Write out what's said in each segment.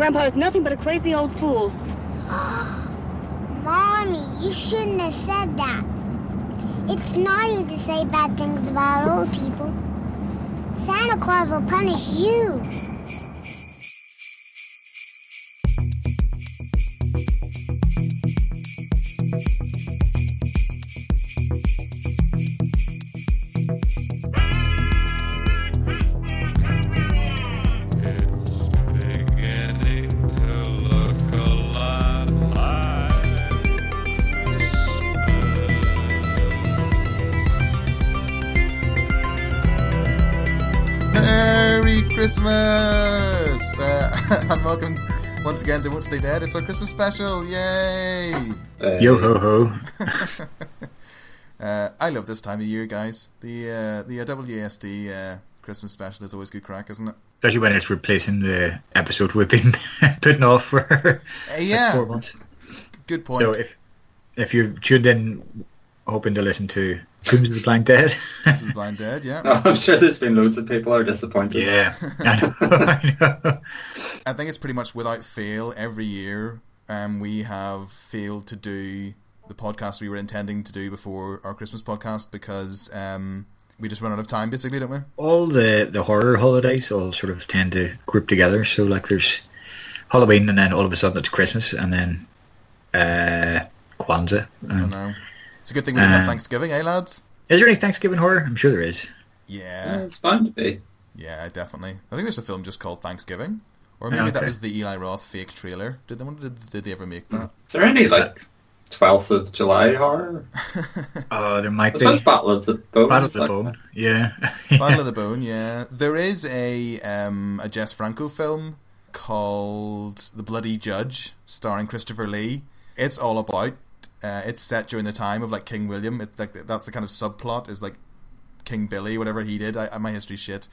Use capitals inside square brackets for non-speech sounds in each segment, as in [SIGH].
Grandpa is nothing but a crazy old fool. [GASPS] Mommy, you shouldn't have said that. It's naughty to say bad things about old people. Santa Claus will punish you. Once again to Won't Stay Dead. It's our Christmas special. Yay! Yo ho ho. [LAUGHS] Uh, I love this time of year, guys. The uh, the uh, WSD uh, Christmas special is always good crack, isn't it? Especially when it's replacing the episode we've been [LAUGHS] putting off for [LAUGHS] Uh, like yeah, four months. good point. So if if you're tuned in hoping to listen to Tombs of the Blind Dead, This is Blind Dead, yeah. [LAUGHS] Oh, I'm sure there's been loads of people who are disappointed. yeah, I know, I [LAUGHS] know. [LAUGHS] I think it's pretty much without fail every year. Um, we have failed to do the podcast we were intending to do before our Christmas podcast because um, we just run out of time, basically, don't we? all the the horror holidays all sort of tend to group together. So like there's Halloween, and then all of a sudden it's Christmas, and then uh, Kwanzaa. I Um, know. It's a good thing we didn't have Uh, Thanksgiving, eh, lads? is there any Thanksgiving horror? I'm sure there is. Yeah, Yeah, it's bound to be. yeah, definitely. I think there's a film just called Thanksgiving, or maybe that okay. was the Eli Roth fake trailer. Did they did, did they ever make that? Is there any like 12th of July horror? Oh, [LAUGHS] there I might be suppose Battle of the Boyne. Battle of the like- Boyne. Yeah, [LAUGHS] Battle of the Boyne, yeah. There is a um, a Jess Franco film called The Bloody Judge, starring Christopher Lee. It's all about. Uh, it's set during the time of like King William. It, like that's the kind of subplot is like King Billy, whatever he did. I, I my history shit,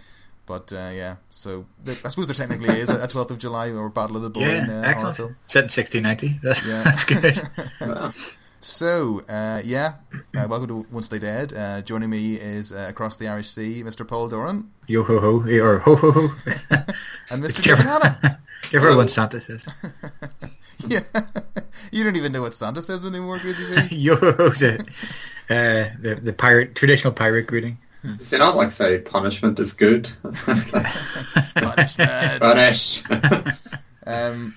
but uh, yeah. So th- I suppose there technically is a Twelfth of July or Battle of the Boyne yeah, uh, excellent. film. Set in 1690. [LAUGHS] That's Yeah. that's good. [LAUGHS] Well, So, uh, yeah, uh, welcome to Won't Stay Dead. Uh, joining me is uh, across the Irish Sea, Mr. Paul Doran Yo ho ho or ho ho ho. [LAUGHS] and Mr. Kevin Hanna. Whichever one Santa says. [LAUGHS] Yeah, you don't even know what Santa says anymore, Crazy V. [LAUGHS] Yo it. Uh, the the pirate traditional pirate greeting. does he not like say punishment is good? [LAUGHS] Punishment. Punish. Um,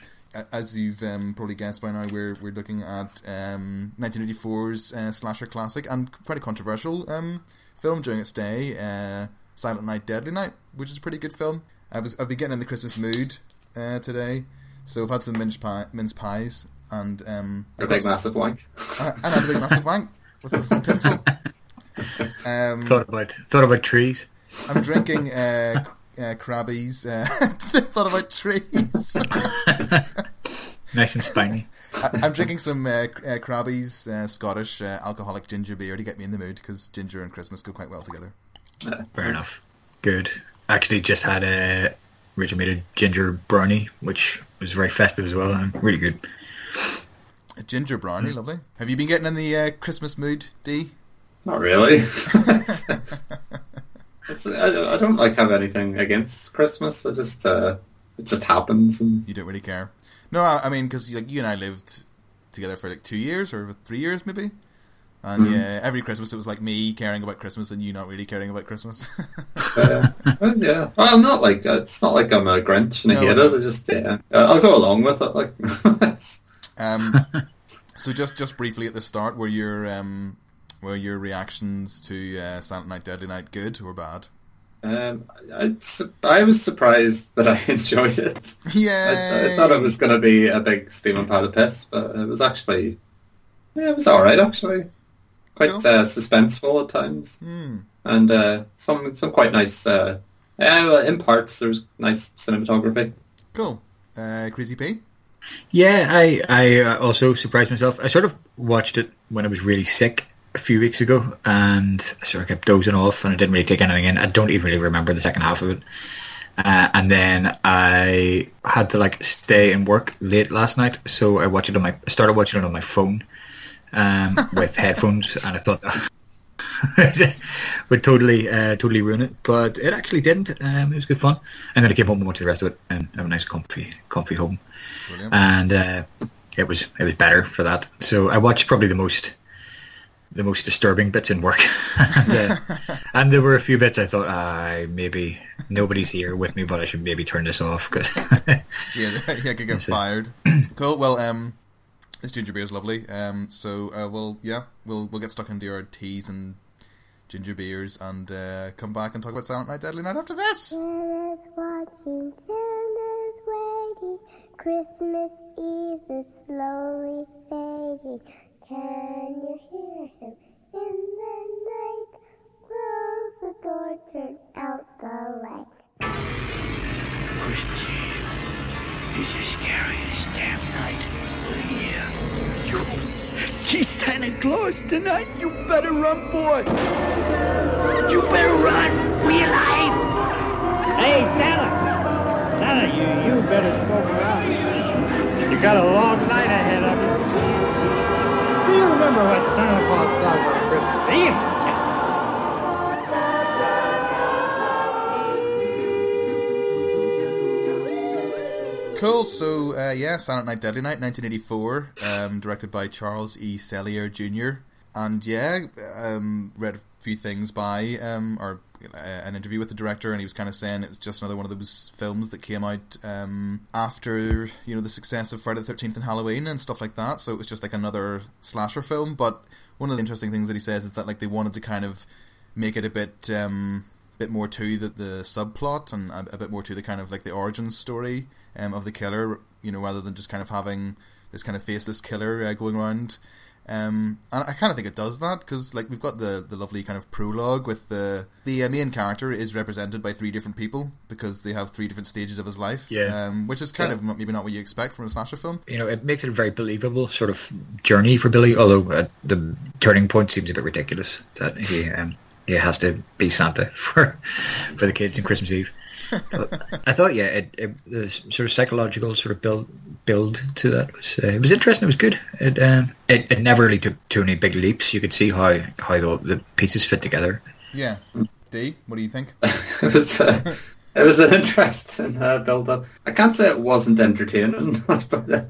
as you've um, probably guessed by now, we're we're looking at um, 1984's uh, slasher classic and quite a controversial um, film during its day, uh, Silent Night, Deadly Night, which is a pretty good film. I was I've been getting in the Christmas mood uh, today, so I've had some mince pie, mince pies and um, a big massive wank. uh, and I had a big massive wank with some tinsel. Um, Thought about thought about trees. I'm drinking uh, uh, Crabbie's. Uh, [LAUGHS] thought about trees. [LAUGHS] Nice and spiny. I, I'm drinking some uh, uh, Crabbie's uh, Scottish uh, alcoholic ginger beer to get me in the mood because ginger and Christmas go quite well together. Fair enough. Good. Actually, just had a Richard made a ginger brownie, which was very festive as well and really good. A ginger brownie, lovely. Have you been getting in the uh, Christmas mood, D? Not really. [LAUGHS] it's, I, don't- I don't like have anything against Christmas. I just uh, it just happens, and You don't really care. No, I, I mean because like you and I lived together for like two years or three years maybe, and Mm-hmm. yeah, every Christmas it was like me caring about Christmas and you not really caring about Christmas. uh, [LAUGHS] yeah. Well, I'm not like it's not like I'm a Grinch and I No, hate no. it. I just yeah, Uh, I'll go along with it. Like [LAUGHS] Um, so just just briefly at the start, were your um, were your reactions to uh, Silent Night, Deadly Night good or bad? um, I, I was surprised that I [LAUGHS] enjoyed it. Yeah, I, I thought it was going to be a big steaming pile of piss, but it was actually yeah, it was all right actually. Quite Cool. uh, suspenseful at times, Hmm. and uh, some some quite nice. Uh, yeah, well, in parts there's nice cinematography. Cool. Uh, Crazy P. Yeah, I I uh, also surprised myself. I sort of watched it when I was really sick a few weeks ago, and I sort of kept dozing off, and I didn't really take anything in. I don't even really remember the second half of it. Uh, and then I had to like stay and work late last night, so I watched it on my I started watching it on my phone um, with headphones, and I thought that [LAUGHS] would totally uh, totally ruin it. But it actually didn't. Um, it was good fun. And then I came home and watched the rest of it and have a nice comfy comfy home. Brilliant. And uh, it was it was better for that. So I watched probably the most the most disturbing bits in work, [LAUGHS] and, uh, and there were a few bits I thought, I maybe nobody's here with me, but I should maybe turn this off because [LAUGHS] yeah, yeah, I could get fired. [CLEARS THROAT] cool. Well, um, this ginger beer is lovely. Um, so uh, we'll yeah, we'll we'll get stuck into our teas and ginger beers and uh, come back and talk about Silent Night, Deadly Night after this. Santa's watching, Santa's waiting. Christmas Eve is slowly fading. Can you hear him in the night? Close the door, turn out the light. Christmas Eve is the scariest damn night of the year. You see Santa Claus tonight? You better run, boy. You better run for your life. Hey, Santa! Santa, you, you better sober up. You got a long night ahead of you. Do you remember what Santa Claus Cool. So uh, yeah, Silent Night, Deadly Night, 1984, um, directed by Charles E. Sellier Jr. And yeah, um, read a few things by um, or uh, an interview with the director, and he was kind of saying it's just another one of those films that came out um, after you know the success of Friday the Thirteenth and Halloween and stuff like that. So it was just like another slasher film. But one of the interesting things that he says is that like they wanted to kind of make it a bit um, bit more to the, the subplot and a, a bit more to the kind of like the origin story um, of the killer, you know, rather than just kind of having this kind of faceless killer uh, going around. Um, and I kind of think it does that because, like, we've got the, the lovely kind of prologue with the the uh, main character is represented by three different people because they have three different stages of his life. Yeah. um, which is kind of maybe not what you expect from a slasher film. you know, it makes it a very believable sort of journey for Billy. Although uh, the turning point seems a bit ridiculous that he um, he has to be Santa [LAUGHS] for for the kids on Christmas Eve. But I thought, yeah, it, it, the sort of psychological sort of build build to that was uh, it was interesting. It was good. It, um, it it never really took too many big leaps. You could see how how the, the pieces fit together. Yeah, D, what do you think? [LAUGHS] it was uh, it was an interesting uh, build up. I can't say it wasn't entertaining, [LAUGHS] but uh,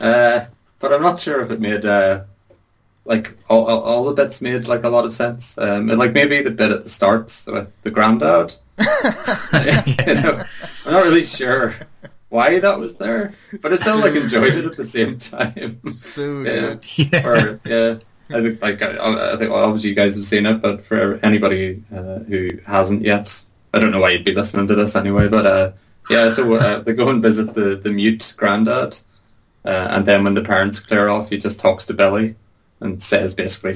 uh, but I'm not sure if it made uh, like all, all, all the bits made like a lot of sense. Um, and like maybe the bit at the start with the granddad. You [LAUGHS] know, I'm not really sure why that was there, but I still like enjoyed it at the same time. So Yeah. good. Yeah. or yeah, I think like I, I think obviously you guys have seen it, but for anybody uh, who hasn't yet, I don't know why you'd be listening to this anyway. But uh, yeah, so uh, they go and visit the the mute granddad, uh, and then when the parents clear off, he just talks to Billy and says basically,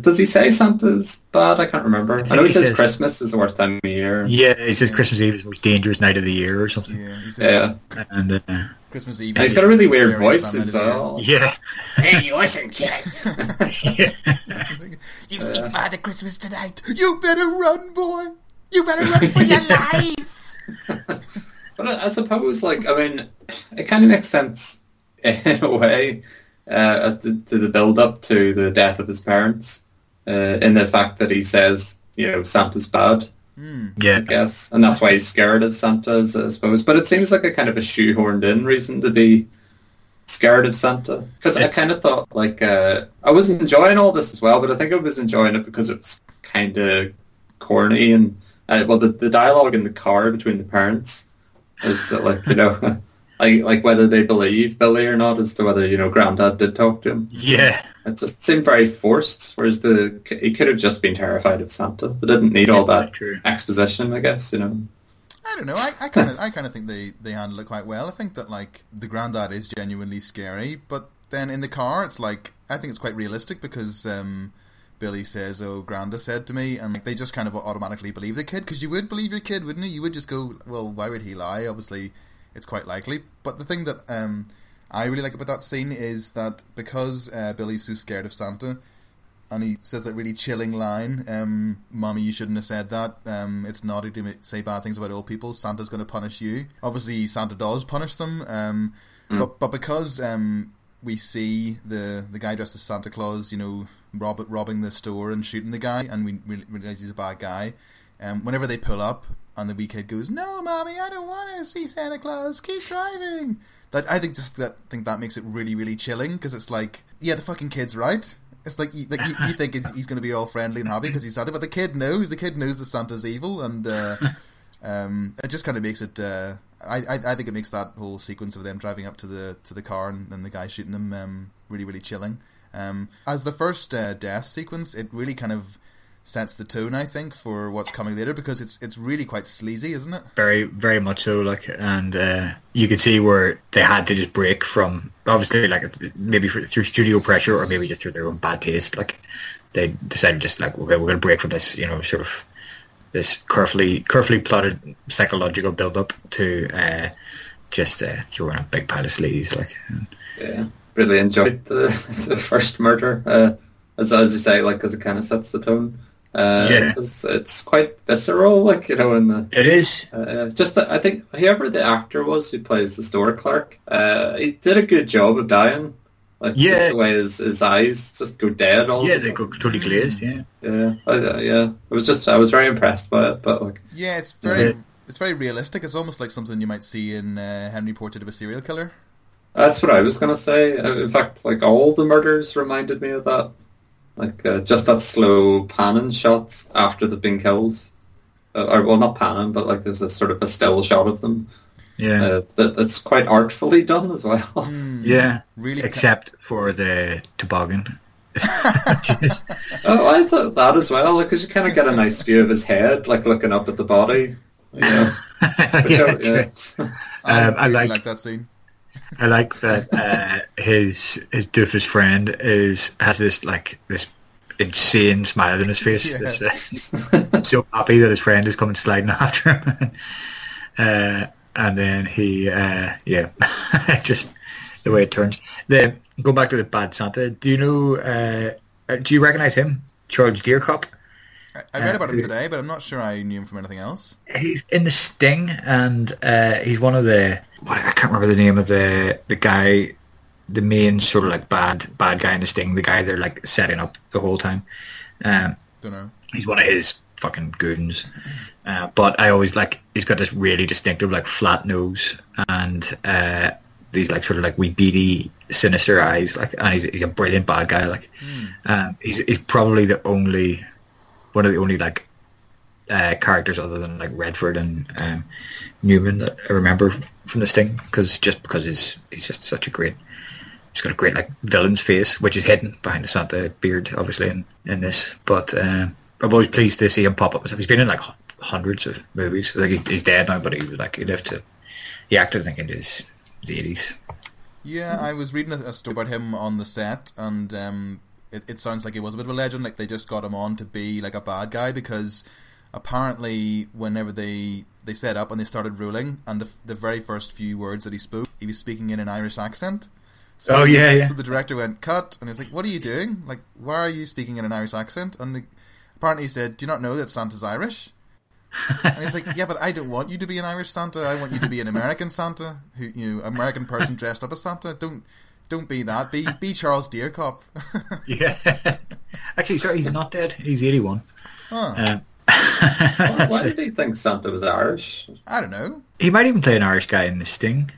does he say Santa's bad? I can't remember. I, think know he, he says says- Christmas is the worst time of the year. Yeah, he says Christmas Eve is the most dangerous night of the year or something. Yeah, he says Yeah. And uh, Christmas Eve. And he's is got a really weird voice as of the year. well. yeah, [LAUGHS] Hey, you listen, kid. yeah. [LAUGHS] You see Father Christmas tonight. You better run, boy. You better run for your [LAUGHS] life. But I, I suppose, like, I mean, it kind of makes sense in a way uh, to, to the build-up to the death of his parents, uh, in the fact that he says, you know, Santa's bad, yeah. I guess, and that's why he's scared of Santa, I suppose. But it seems like a kind of a shoehorned-in reason to be scared of Santa, because I kind of thought, like, uh, I was enjoying all this as well, but I think I was enjoying it because it was kind of corny and, uh, well, the, the dialogue in the car between the parents is that, like you know [LAUGHS] like like whether they believe Billy or not as to whether you know Granddad did talk to him. Yeah. It just seemed very forced. Whereas the he could have just been terrified of Santa. They didn't need all that True. exposition, I guess. You know. I don't know. I, I kind of, [LAUGHS] I kind of think they they handle it quite well. I think that like the granddad is genuinely scary, but then in the car, it's like I think it's quite realistic because um, Billy says, "Oh, Granda said to me," and like they just kind of automatically believe the kid because you would believe your kid, wouldn't you? You would just go, "Well, why would he lie?" Obviously, it's quite likely. But the thing that um, I really like about that scene is that because uh, Billy's so scared of Santa, and he says that really chilling line, um, "Mommy, you shouldn't have said that. Um, it's naughty to say bad things about old people. Santa's going to punish you." Obviously, Santa does punish them, um, but but because um, we see the the guy dressed as Santa Claus, you know, rob, robbing the store and shooting the guy, and we realize he's a bad guy. Um, whenever they pull up, and the weekend goes, "No, mommy, I don't want to see Santa Claus. Keep driving." That I think just that think that makes it really really chilling because it's like, yeah, the fucking kid's right. It's like you, like you, you think he's, he's going to be all friendly and happy because he's Santa, but the kid knows. The kid knows that Santa's evil, and uh, [LAUGHS] um, it just kind of makes it. Uh, I, I I think it makes that whole sequence of them driving up to the to the car and, and the guy shooting them um, really really chilling. Um, as the first uh, death sequence, it really kind of sets the tone, I think, for what's coming later because it's it's really quite sleazy, isn't it? Very, very much so. Like, and uh, you could see where they had to just break from obviously, like maybe for, through studio pressure or maybe just through their own bad taste. Like, they decided just like okay, we're going to break from this, you know, sort of this carefully, carefully plotted psychological build up to uh, just uh, throwing a big pile of sleaze. Like, and, Yeah, really enjoyed the, the first murder. Uh, as as you say, like because it kind of sets the tone. Uh, Yeah. 'cause it's quite visceral, like you know, in the it is. uh, just that I think whoever the actor was who plays the store clerk, uh, he did a good job of dying. Like just Yeah. the way his, his eyes just go dead all Yeah, of a they go totally glazed. Yeah. Yeah, I, uh, yeah. It was just I was very impressed by it, but like Yeah, it's very Yeah. it's very realistic. It's almost like something you might see in uh, Henry Portrait of a Serial Killer. that's what I was gonna say. Uh, In fact, like all the murders reminded me of that. Like uh, just that slow panning shots after they've been killed. Uh, or well, not panning, but like there's a sort of a still shot of them. Yeah. Uh, that, that's quite artfully done as well. [LAUGHS] yeah. Really, Except for the toboggan. [LAUGHS] Oh, I thought that as well, because you kind of get a nice view of his head, like looking up at the body. [LAUGHS] Yeah, Which yeah, I- yeah. true. I, Um, I really like- like that scene. I like that uh, his his doofus friend is has this like this insane smile on his face. [LAUGHS] Yeah. This, uh, so happy that his friend is coming sliding [LAUGHS] after him. uh, and then he, uh, yeah, [LAUGHS] just the way it turns. Then go back to the bad Santa. Do you know? Uh, uh, do you recognize him, Charles Dierkop? I, I read Uh, about him who- today, but I'm not sure I knew him from anything else. He's in the Sting, and uh, he's one of the. What, I can't remember the name of the the guy, the main sort of like bad bad guy in the Sting. The guy they're like setting up the whole time. Um, Don't know. he's one of his fucking goons. Uh, but I always like he's got this really distinctive like flat nose and uh, these like sort of like wee beady sinister eyes. Like and he's he's a brilliant bad guy. Like um, he's he's probably the only one of the only like uh, characters other than like Redford and um, Newman that I remember from the Sting because just because he's he's just such a great he's got a great like villain's face which is hidden behind the Santa beard obviously in, in this. But um, I'm always pleased to see him pop up he's been in like hundreds of movies. Like he's, he's dead now but he like he lived to he acted I think in his, his 80s Yeah, I was reading a, a story about him on the set, and um, it, it sounds like he was a bit of a legend. Like they just got him on to be like a bad guy because apparently, whenever they they set up and they started ruling, and the the very first few words that he spoke, he was speaking in an Irish accent. So, Oh, yeah, yeah. So the director went cut, and he's like, "What are you doing? Like, why are you speaking in an Irish accent?" And the, apparently, he said, "Do you not know that Santa's Irish?" [LAUGHS] and he's like, "Yeah, but I don't want you to be an Irish Santa. I want you to be an American Santa, who you know, American person dressed up as Santa. Don't don't be that. Be be Charles Dierkop." [LAUGHS] yeah [LAUGHS] actually sorry he's not dead he's 81 huh. um, why, why [LAUGHS] did he think Santa was Irish? I don't know. he might even play an Irish guy in the Sting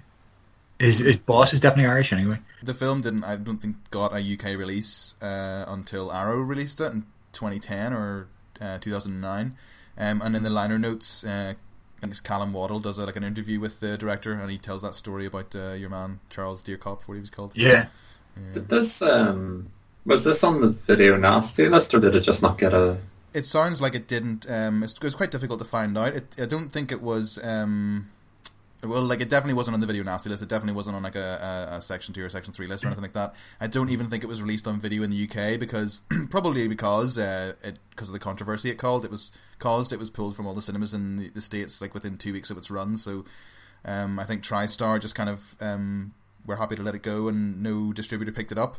his, his boss is definitely Irish anyway The film didn't. I don't think got a UK release uh, until Arrow released it in 2010 or uh, 2009. Um, and in the liner notes, uh, I think it's Calum Waddell does a, like an interview with the director, and he tells that story about uh, your man Charles Dierkop, what he was called. yeah Did this um was this on the video nasty list or did it just not get a? It sounds like it didn't. Um, it's, it was quite difficult to find out. It, I don't think it was. Um, well, like it definitely wasn't on the video nasty list. It definitely wasn't on like a, a, a section two or section three list or anything like that. I don't even think it was released on video in the UK because [CLEARS THROAT] probably because uh, it because of the controversy it called. It was caused. It was pulled from all the cinemas in the, the states like within two weeks of its run. So um, I think TriStar just kind of um, were happy to let it go, and no distributor picked it up.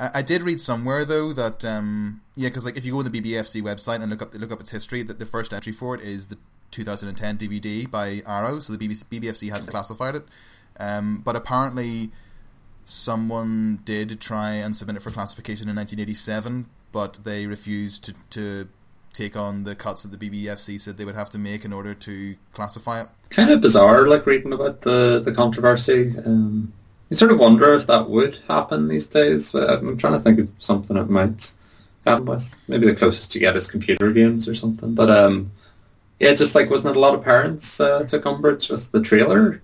I, did read somewhere though that um, yeah, because like if you go on the BBFC website and look up look up its history, that the first entry for it is the 2010 DVD by Arrow, so the BBC, BBFC hadn't classified it, um, but apparently someone did try and submit it for classification in 1987, but they refused to, to take on the cuts that the BBFC said they would have to make in order to classify it. Kind of bizarre, like reading about the the controversy. Um, you sort of wonder if that would happen these days. I'm trying to think of something it might happen with. Maybe the closest you get is computer games or something. But um, yeah, just like wasn't it a lot of parents uh, took umbrage with the trailer?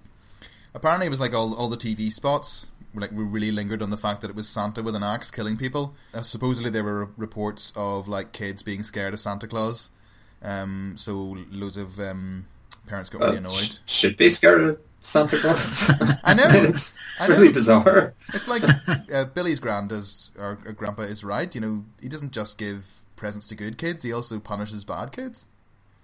Apparently, it was like all all the TV spots were like we really lingered on the fact that it was Santa with an axe killing people. Uh, supposedly, there were reports of like kids being scared of Santa Claus. Um, so loads of um, parents got really Uh, annoyed. sh- should be scared of Santa Claus. I know. [LAUGHS] it's, I it's really bizarre. It's like uh, Billy's grand is or, or grandpa is right. You know, he doesn't just give presents to good kids; he also punishes bad kids.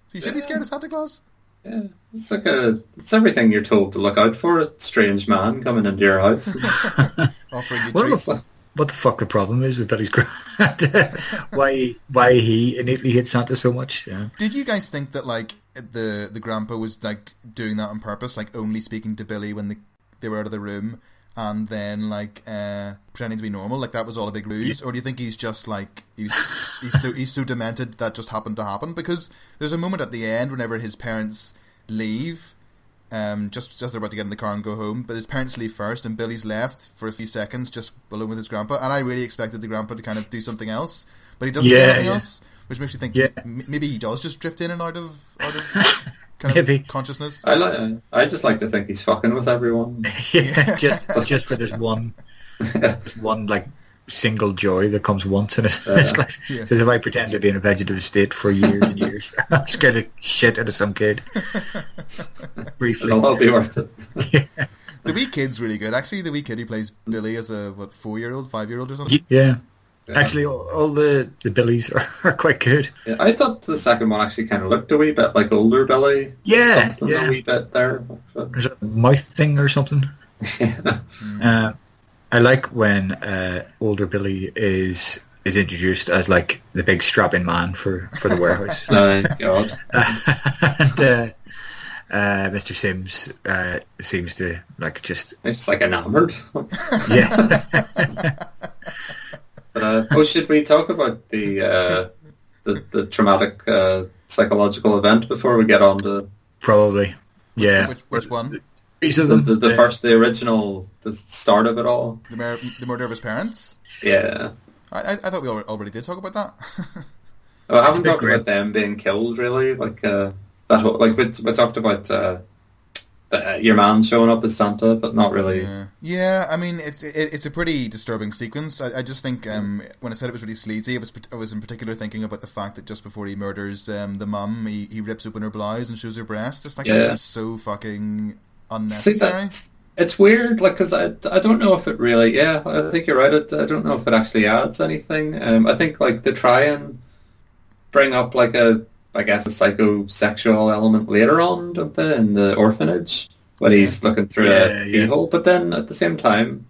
So you should be scared of Santa Claus. Yeah, it's like a it's everything you're told to look out for. A strange man coming into your house. [LAUGHS] Offering you What treats. the, what the fuck the problem is with Billy's grand? [LAUGHS] why why he innately hates Santa so much? Yeah. Did you guys think that like the the grandpa was like doing that on purpose, like only speaking to Billy when the, they were out of the room, and then like uh, pretending to be normal, like that was all a big ruse, or do you think he's just like he's he's so he's so demented that just happened to happen? Because there's a moment at the end whenever his parents leave. Um, just just they're about to get in the car and go home, but his parents leave first, and Billy's left for a few seconds, just alone with his grandpa. And I really expected the grandpa to kind of do something else, but he doesn't do anything yeah. else, which makes you think Yeah. maybe he does just drift in and out of out of [LAUGHS] kind Maybe. of consciousness. I like. I just like to think he's fucking with everyone. [LAUGHS] yeah, [LAUGHS] just just for this one one like single joy that comes once in his, his life. Yeah. So if I pretend to be in a vegetative state for years and years, I'm scared of shit out of some kid. Briefly. It'll all be worth it. The wee kid's really good. Actually, the wee kid who plays Billy as a what four year old, five year old or something. Yeah. Actually, all, all the, the Billies are, [LAUGHS] are quite good. Yeah, I thought the second one actually kind of looked a wee bit like older Billy. Yeah, something a wee bit there. But, There's a mouth thing or something. [LAUGHS] yeah. Uh, I like when uh, older Billy is is introduced as like the big strapping man for, for the warehouse. [LAUGHS] Oh, God. and uh, uh, Mr. Sims uh, seems to like just It's like enamored. yeah But, uh, oh, should we talk about the uh, the, the traumatic uh, psychological event before we get on to probably yeah. Which, which one? Piece of the, them. the, the uh, first, the original, the start of it all? The, mur- the murder of his parents. Yeah. I, I, I thought we al- already did talk about that. [LAUGHS] Oh, I haven't bit talked great. about them being killed really. Like uh, that whole like we, we talked about uh, your man showing up as Santa, but not really. yeah, yeah. I mean, it's it, it's a pretty disturbing sequence. I, I just think um, when I said it was really sleazy, I was I was in particular thinking about the fact that just before he murders um, the mum, he, he rips open her blouse and shows her breast. It's like Yeah. that's just so fucking See, unnecessary. that's, it's weird, like because I, I don't know if it really. Yeah, I think you're right. It, I don't know if it actually adds anything. Um, I think like to try and bring up like a I guess a psychosexual element later on, don't they, in the orphanage when he's looking through Yeah, a yeah. keyhole. But then at the same time,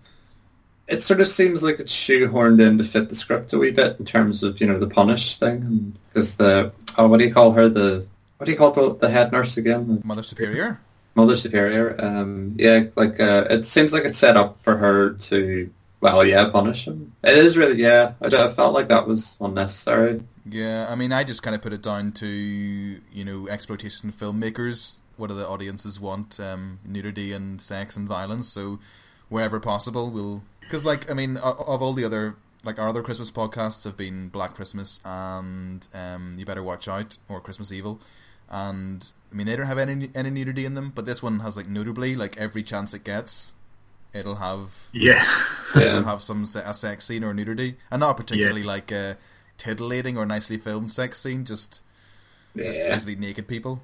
it sort of seems like it's shoehorned in to fit the script a wee bit in terms of you know the punish thing, because the oh what do you call her the what do you call the, the head nurse again? Mother Superior. Mother Superior. Um, yeah, like uh, it seems like it's set up for her to well, yeah, punish him. It is really yeah. I, I felt like that was unnecessary. Yeah, I mean, I just kind of put it down to you know exploitation filmmakers. What do the audiences want? Um, nudity and sex and violence. So wherever possible, we'll because like I mean, of all the other like our other Christmas podcasts have been Black Christmas and um, You Better Watch Out or Christmas Evil, and I mean they don't have any any nudity in them, but this one has like notably like every chance it gets, it'll have yeah. it'll Yeah, have some a sex scene or nudity, and not particularly like a titillating or nicely filmed sex scene, just just yeah. basically naked people.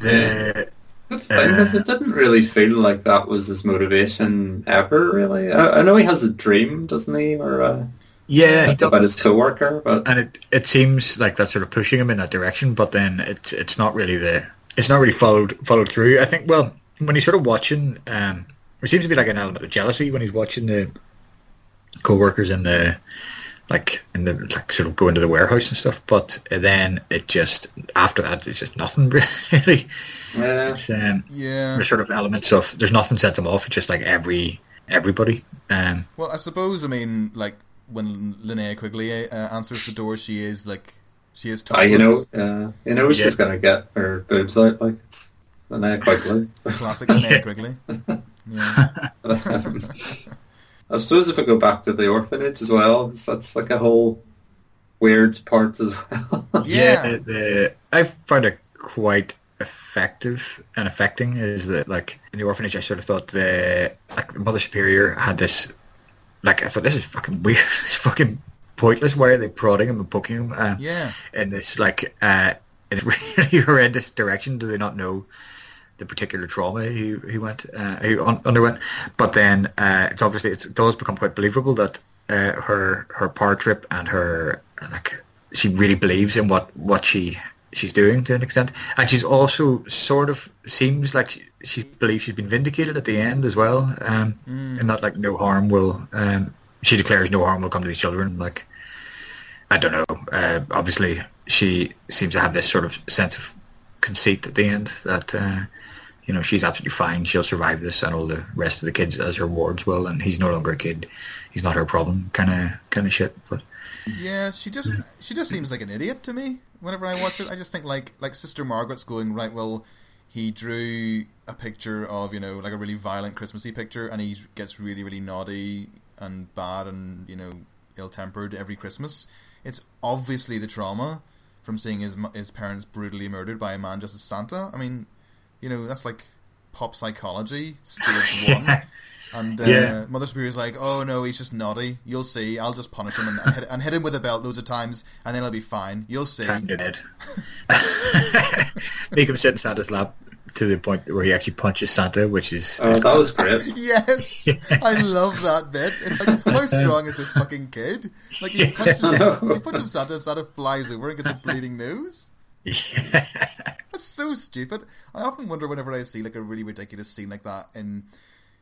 The, That's the thing, 'cause it didn't really feel like that was his motivation ever. Really, I, I know he has a dream, doesn't he, or uh, yeah, he about does. his coworker, but and it it seems like that's sort of pushing him in that direction, but then it's it's not really there. it's not really followed followed through. I think well when he's sort of watching, um, there seems to be like an element of jealousy when he's watching the co-workers in the like in the like sort of go into the warehouse and stuff. But then it just after that it's just nothing [LAUGHS] really. yeah, It's, um, Yeah, there's sort of elements of there's nothing sets them off. It's just like every everybody. Um, Well, I suppose I mean like when Linnea Quigley uh, answers the door, she is like she is Ah, you know, uh, you know she's Yeah. gonna get her boobs out like it's Linnea Quigley. classic Linnea [LAUGHS] Quigley. [LAUGHS] Yeah. I suppose if I go back to the orphanage as well, that's like a whole weird part as well. [LAUGHS] Yeah. the, the, I find it quite effective and affecting. Is that like in the orphanage? I sort of thought the like the Mother Superior had this. Like I thought this is fucking weird. [LAUGHS] It's fucking pointless. Why are they prodding him and poking him? Uh, Yeah. in this like uh, in a [LAUGHS] really horrendous direction. Do they not know the particular trauma he he went uh, he un- underwent? But then uh, it's obviously it's, it does become quite believable that uh, her her power trip and her like she really believes in what what she she's doing to an extent, and she's also sort of seems like she, she believes she's been vindicated at the end as well, um, and that like no harm will. Um, she declares no harm will come to these children, like. I don't know. Uh, obviously, she seems to have this sort of sense of conceit at the end that uh, you know she's absolutely fine. She'll survive this, and all the rest of the kids as her wards will. And he's no longer a kid. He's not her problem. Kind of, kind of shit. But Yeah, she just she just seems like an idiot to me. Whenever I watch it, I just think like like Sister Margaret's going right. Well, he drew a picture of you know like a really violent Christmassy picture, and he gets really really naughty and bad and you know ill tempered every Christmas. It's obviously the trauma from seeing his his parents brutally murdered by a man just as Santa. I mean, you know that's like pop psychology [LAUGHS] stage one. And uh, Yeah. Mother Superior's like, oh no, he's just naughty. You'll see. I'll just punish him and, and, hit, and hit him with a belt loads of times, and then he'll be fine. You'll see. kind of dead. Make him sit in Santa's lap to the point where he actually punches Santa, which is Oh, that was great. [LAUGHS] Yes, I love that bit. It's like, how [LAUGHS] strong is this fucking kid? Like he punches, he punches Santa, and Santa flies over and gets a bleeding nose. [LAUGHS] That's so stupid. I often wonder whenever I see like a really ridiculous scene like that in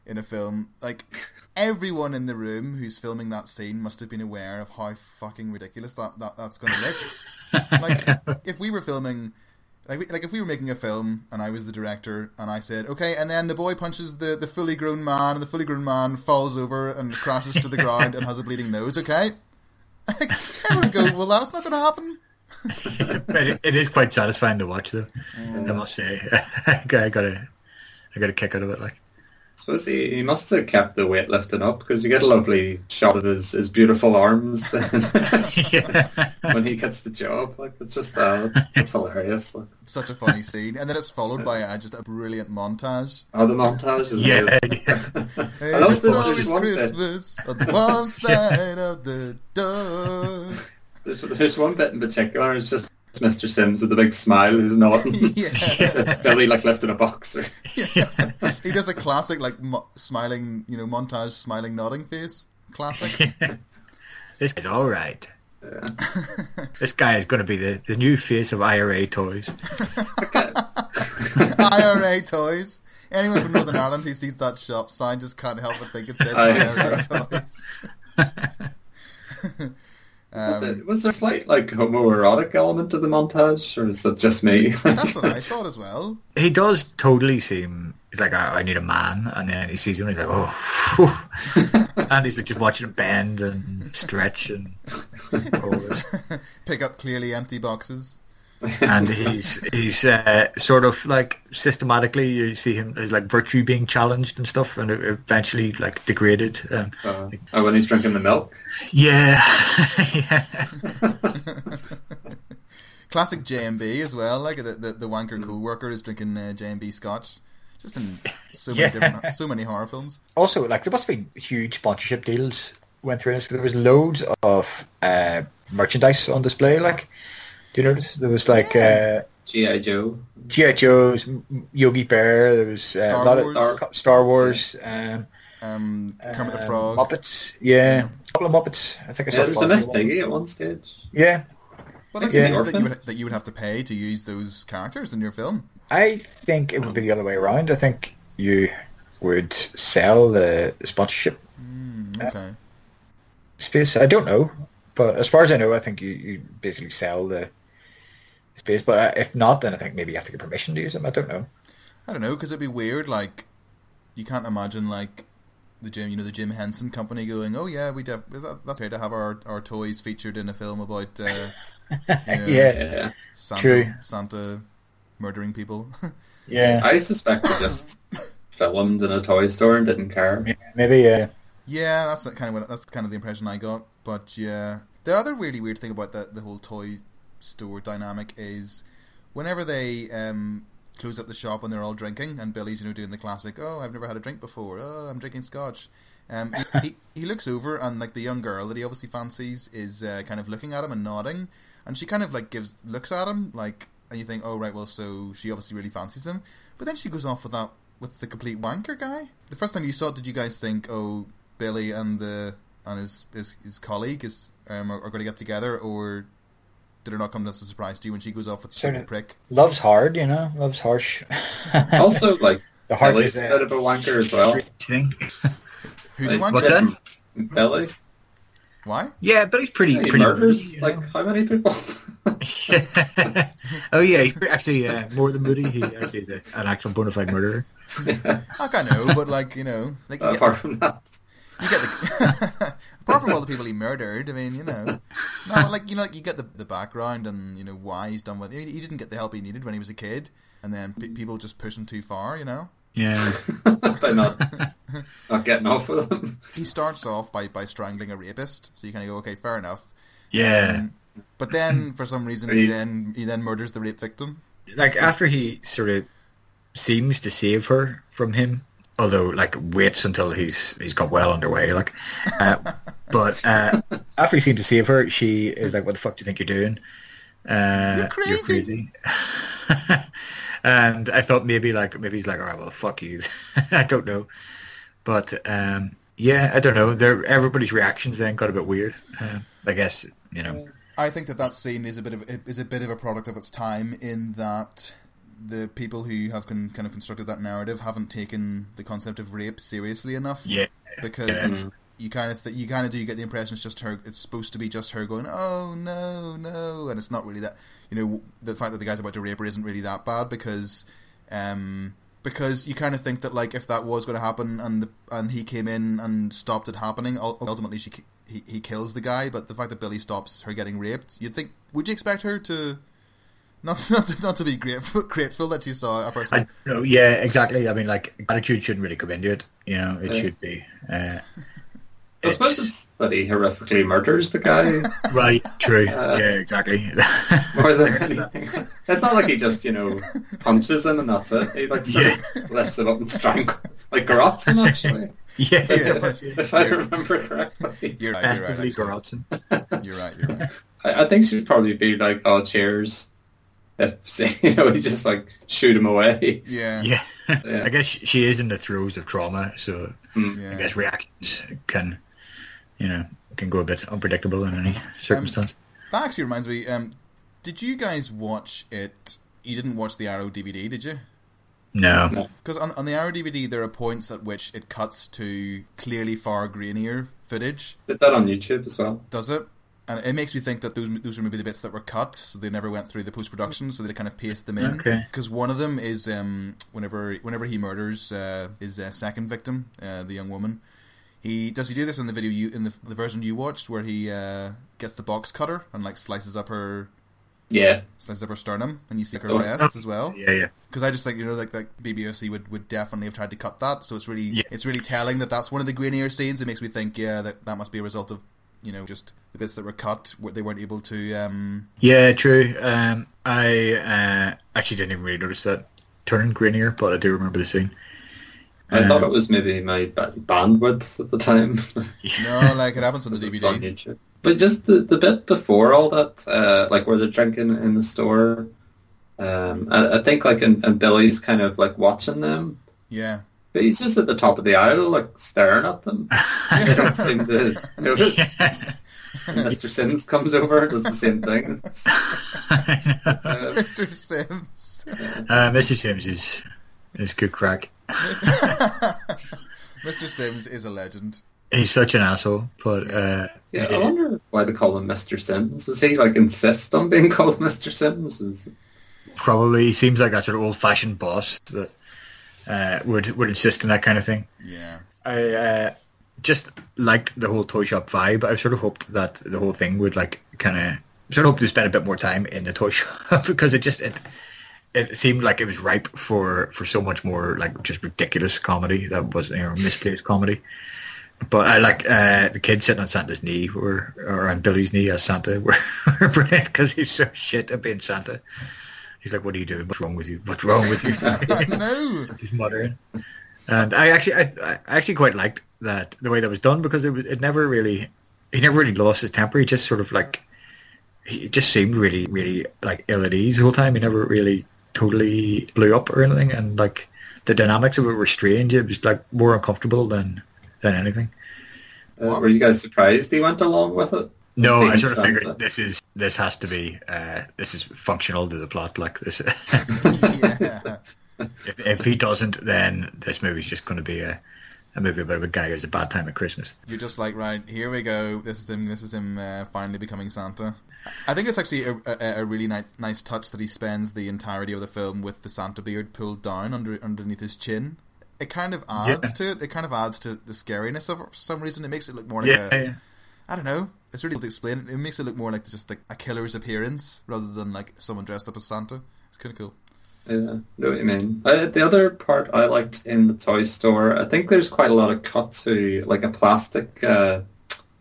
in a film, like everyone in the room who's filming that scene must have been aware of how fucking ridiculous that, that that's going to look. like [LAUGHS] if we were filming like, we- like if we were making a film and I was the director and I said, okay, and then the boy punches the, the fully grown man and the fully grown man falls over and crashes to the ground and has a bleeding nose, okay? [LAUGHS] I would go, well, that's not going to happen. But [LAUGHS] it, it is quite satisfying to watch, though. Mm. I must say, [LAUGHS] I got a, I got a kick out of it. Like, I suppose he, he must have kept the weight lifting up because you get a lovely shot of his, his beautiful arms [LAUGHS] when he gets the job. Like it's just uh, that's, that's hilarious. Like, Such a funny scene. And then it's followed by uh, just a brilliant montage. oh, the montage is yeah, amazing. yeah. Hey, love it's the- always there's one bit- Christmas on the warm side of the door. There's, there's one bit in particular. It's just Mr. Sims with the big smile who's nodding. [LAUGHS] Yeah. [LAUGHS] Billy like lifting a boxer. [LAUGHS] he does a classic like mo- smiling, you know, montage, smiling, nodding face. Classic. this guy's all right. this guy is going to be the, the new face of IRA toys. IRA toys. Anyone from Northern Ireland who sees that shop sign just can't help but think it says IRA toys. Um, Was there a slight like homoerotic element to the montage, or is that just me? [LAUGHS] that's what I thought as well. He does totally seem. He's like, I, I need a man, and then he sees him, and he's like, oh, [LAUGHS] and he's like just watching him bend and stretch and [LAUGHS] all. Pick up clearly empty boxes. And he's he's uh, sort of like systematically you see him as like virtue being challenged and stuff, and eventually like degraded. Um, Uh, oh, when he's drinking the milk. yeah, yeah. [LAUGHS] Classic J&B as well. Like the the, the wanker co-worker is drinking uh, J&B scotch. Just in so many Yeah. different, so many horror films. Also, like there must have been huge sponsorship deals went through this. 'cause There was loads of uh, merchandise on display. Like, do you notice there was like uh, G.I. Joe. GI Joe's, Yogi Bear. There was uh, Star a lot Wars. of Star, Star Wars. Um, Um, Kermit the um, Frog. Muppets. Yeah, a couple of Muppets. I think I saw. Yeah, there was a Miss one. Piggy at one stage. Yeah, But I Yeah. think that you would that you would have to pay to use those characters in your film. I think it would be the other way around. I think you would sell the sponsorship Okay. space. I don't know, but as far as I know, I think you, you basically sell the space. But uh, if not, then I think maybe you have to get permission to use them. I don't know. I don't know because it'd be weird. Like, you can't imagine like the Jim, you know, the Jim Henson Company going, oh yeah, we def- that's great to have our, our toys featured in a film about uh, [LAUGHS] you know, Yeah, Yeah. Santa, True. Santa murdering people. [LAUGHS] yeah, I suspect they just [LAUGHS] filmed in a toy store and didn't care. maybe. Yeah, yeah, that's the kind of what, that's kind of the impression I got. But yeah, the other really weird thing about the the whole toy store dynamic is whenever they um, close up the shop and they're all drinking, and Billy's you know doing the classic, oh I've never had a drink before, oh I'm drinking scotch. Um, he, he, [LAUGHS] he looks over and like the young girl that he obviously fancies is uh, kind of looking at him and nodding, and she kind of like gives looks at him like, and you think, oh right, well so she obviously really fancies him, but then she goes off with that with the complete wanker guy. The first time you saw it, did you guys think, oh Billy and the and his his, his colleague is um, are, are going to get together, or did it not come as a surprise to you when she goes off with, Sort with the prick? love's hard, you know. Love's harsh. [LAUGHS] Also, like, [LAUGHS] the heart Billy's is a a bit of a wanker as well. thing. [LAUGHS] Who's Like, the wanker? What's that? Billy? Why? Yeah, but he's pretty. He pretty murders, moody, like, know. how many people? oh yeah, he's actually uh, more than moody. He actually is a, an actual bona fide murderer. I can know, but like you know, like you get, Apart from that. You get the [LAUGHS] apart from all the people he murdered. I mean, you know, no, like you know, like you get the the background and you know why he's done what. I mean, he didn't get the help he needed when he was a kid, and then pe people just push him too far. You know, Yeah, [LAUGHS] [LAUGHS] By not, not getting off with him. he starts off by by strangling a rapist, so you kind of go, okay, fair enough. yeah. Um, but then for some reason he then he then murders the rape victim. like after he sort of seems to save her from him, although like waits until he's he's got well underway. Like, uh, [LAUGHS] but uh, after he seems to save her, she is like, "What the fuck do you think you're doing? Uh, You're crazy." crazy." [LAUGHS] and I thought maybe like maybe he's like, "All right, well, fuck you." [LAUGHS] I don't know, but um, yeah, I don't know. There, everybody's reactions then got a bit weird. Uh, I guess you know. I think that that scene is a bit of is a bit of a product of its time in that the people who have con, kind of constructed that narrative haven't taken the concept of rape seriously enough. Yeah, because Yeah. you kind of th- you kind of do get the impression it's just her. It's supposed to be just her going, "Oh no, no," and it's not really that. You know, the fact that the guy's about to rape her isn't really that bad because, um, because you kind of think that like if that was going to happen and the, and he came in and stopped it happening, ultimately she he he kills the guy. But the fact that Billy stops her getting raped, you'd think, would you expect her to? Not, [LAUGHS] not, to, not to be grateful, [LAUGHS] grateful that you saw a person. I no, yeah, exactly. I mean, like attitude shouldn't really come into it. You know, it Yeah. should be. Uh, I suppose it's- it's that he horrifically murders the guy [LAUGHS] right. True. Uh, yeah, exactly. more than anything. It's not like he just, you know, punches him and that's it. He like sort of lifts him up and strangles, like garrots him actually. yeah, Yeah. if I remember correctly. You're right. You're right. Massively actually. You're right. You're right. I, I think she'd probably be like, "Oh, cheers." If [LAUGHS] you know, he just like shoot him away. Yeah. Yeah. Yeah. I guess she is in the throes of trauma, so Mm. I guess reactions can, you know, can go a bit unpredictable in any circumstance. That actually reminds me. Um, did you guys watch it? You didn't watch the Arrow DVD, did you? no. No. Because on, on the Arrow DVD, there are points at which it cuts to clearly far grainier footage. Did that on YouTube as well. Does it? And it makes me think that those those are maybe the bits that were cut, so they never went through the post production, so they kind of paste them in. Okay. Because one of them is um, whenever whenever he murders uh, his uh, second victim, uh, the young woman. He does he do this in the video you in the, the version you watched where he uh, gets the box cutter and like slices up her Yeah. slices up her sternum and you see like, her Oh. breasts as well. Yeah, yeah. Because I just think you know like like BBFC would, would definitely have tried to cut that, so it's really Yeah. it's really telling that that's one of the grainier scenes. It makes me think yeah that that must be a result of you know just the bits that were cut where they weren't able to um Yeah, true. Um, I uh, actually didn't even really notice that turning grainier, but I do remember the scene. I Um, thought it was maybe my bandwidth at the time. [LAUGHS] no like it happens on the [LAUGHS] It's on DVD. YouTube. But just the, the bit before all that, uh, like where they're drinking in the store, um, I, I think like and, and Billy's kind of like watching them, Yeah, but he's just at the top of the aisle, like staring at them. They don't seem to [LAUGHS] notice. And Mr. Sims comes over, does the same thing. [LAUGHS] Uh, Mr. Sims. uh, Mr. Sims is is good crack. [LAUGHS] Mr. Sims is a legend. He's such an asshole, but uh, yeah, I wonder why they call him Mr. Sims. Does he like insist on being called Mr. Sims? Is, probably he seems like that sort of old-fashioned boss that uh, would would insist on that kind of thing. Yeah. I uh, just liked the whole toy shop vibe. I sort of hoped that the whole thing would like kind of sort of hoped to spend a bit more time in the [LAUGHS] toy shop because it just it it seemed like it was ripe for for so much more like just ridiculous comedy that was you know misplaced comedy. But I like uh, the kids sitting on Santa's knee were or on Billy's knee as Santa [LAUGHS] were, were brilliant because he's so shit at being Santa. He's like, "What are you doing? What's wrong with you? What's wrong with you?" [LAUGHS] no. [LAUGHS] Just muttering. And I actually, I, I actually quite liked that the way that was done because it was, it never really, he never really lost his temper. He just sort of like, he just seemed really, really like ill at ease the whole time. He never really totally blew up or anything. And like the dynamics of it were strange. It was like more uncomfortable than than anything. Uh, were you guys surprised he went along with it? No, I sort of Santa? figured this is this has to be uh, this is functional to the plot. Like this, [LAUGHS] Yeah. if, if he doesn't, then this movie's just going to be a, a movie about a guy who's a bad time at Christmas. You're just like, right, here we go. This is him. This is him uh, finally becoming Santa. I think it's actually a, a, a really nice, nice touch that he spends the entirety of the film with the Santa beard pulled down under underneath his chin. It kind of adds to it. It kind of adds to the scariness of it for some reason. It makes it look more like Yeah, a. yeah. I don't know. It's really difficult to explain. It makes it look more like just like a killer's appearance rather than like someone dressed up as Santa. It's kind of cool. Yeah, know what you mean. Uh, the other part I liked in the toy store, I think there's quite a lot of cut to like a plastic uh,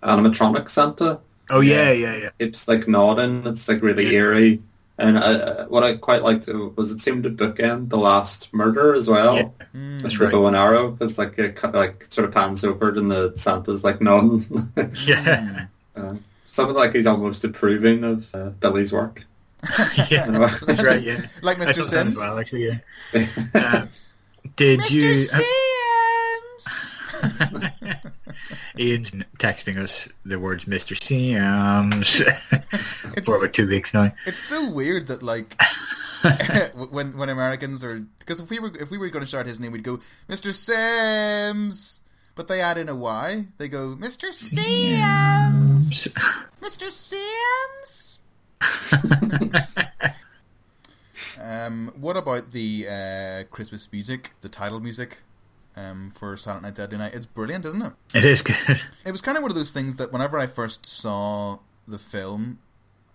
animatronic Santa. Oh yeah, yeah, yeah. It's like nodding. It's like really eerie. And uh, what I quite liked was it seemed to bookend the last murder as well. Yeah, With that's the right. bow and arrow, it's like a, like sort of pans over and the Santa's like nodding. [LAUGHS] Yeah, uh, something like he's almost approving of uh, Billy's work. [LAUGHS] yeah. That's right. Yeah, [LAUGHS] Like I Mr. that as Sims. well, actually. Yeah. [LAUGHS] Uh, did you? Sims. Ian's texting us the words "Mr. Sims" for about two weeks now. It's so weird that like when when Americans are because if we were if we were going to start his name, we'd go Mr. Sims, but they add in a Y. They go Mr. Sims, Mr. Sims. [LAUGHS] [LAUGHS] um, what about the uh, Christmas music, the title music? Um, for Silent Night Deadly Night, it's brilliant, isn't it? It is good. [LAUGHS] it was kind of one of those things that whenever I first saw the film,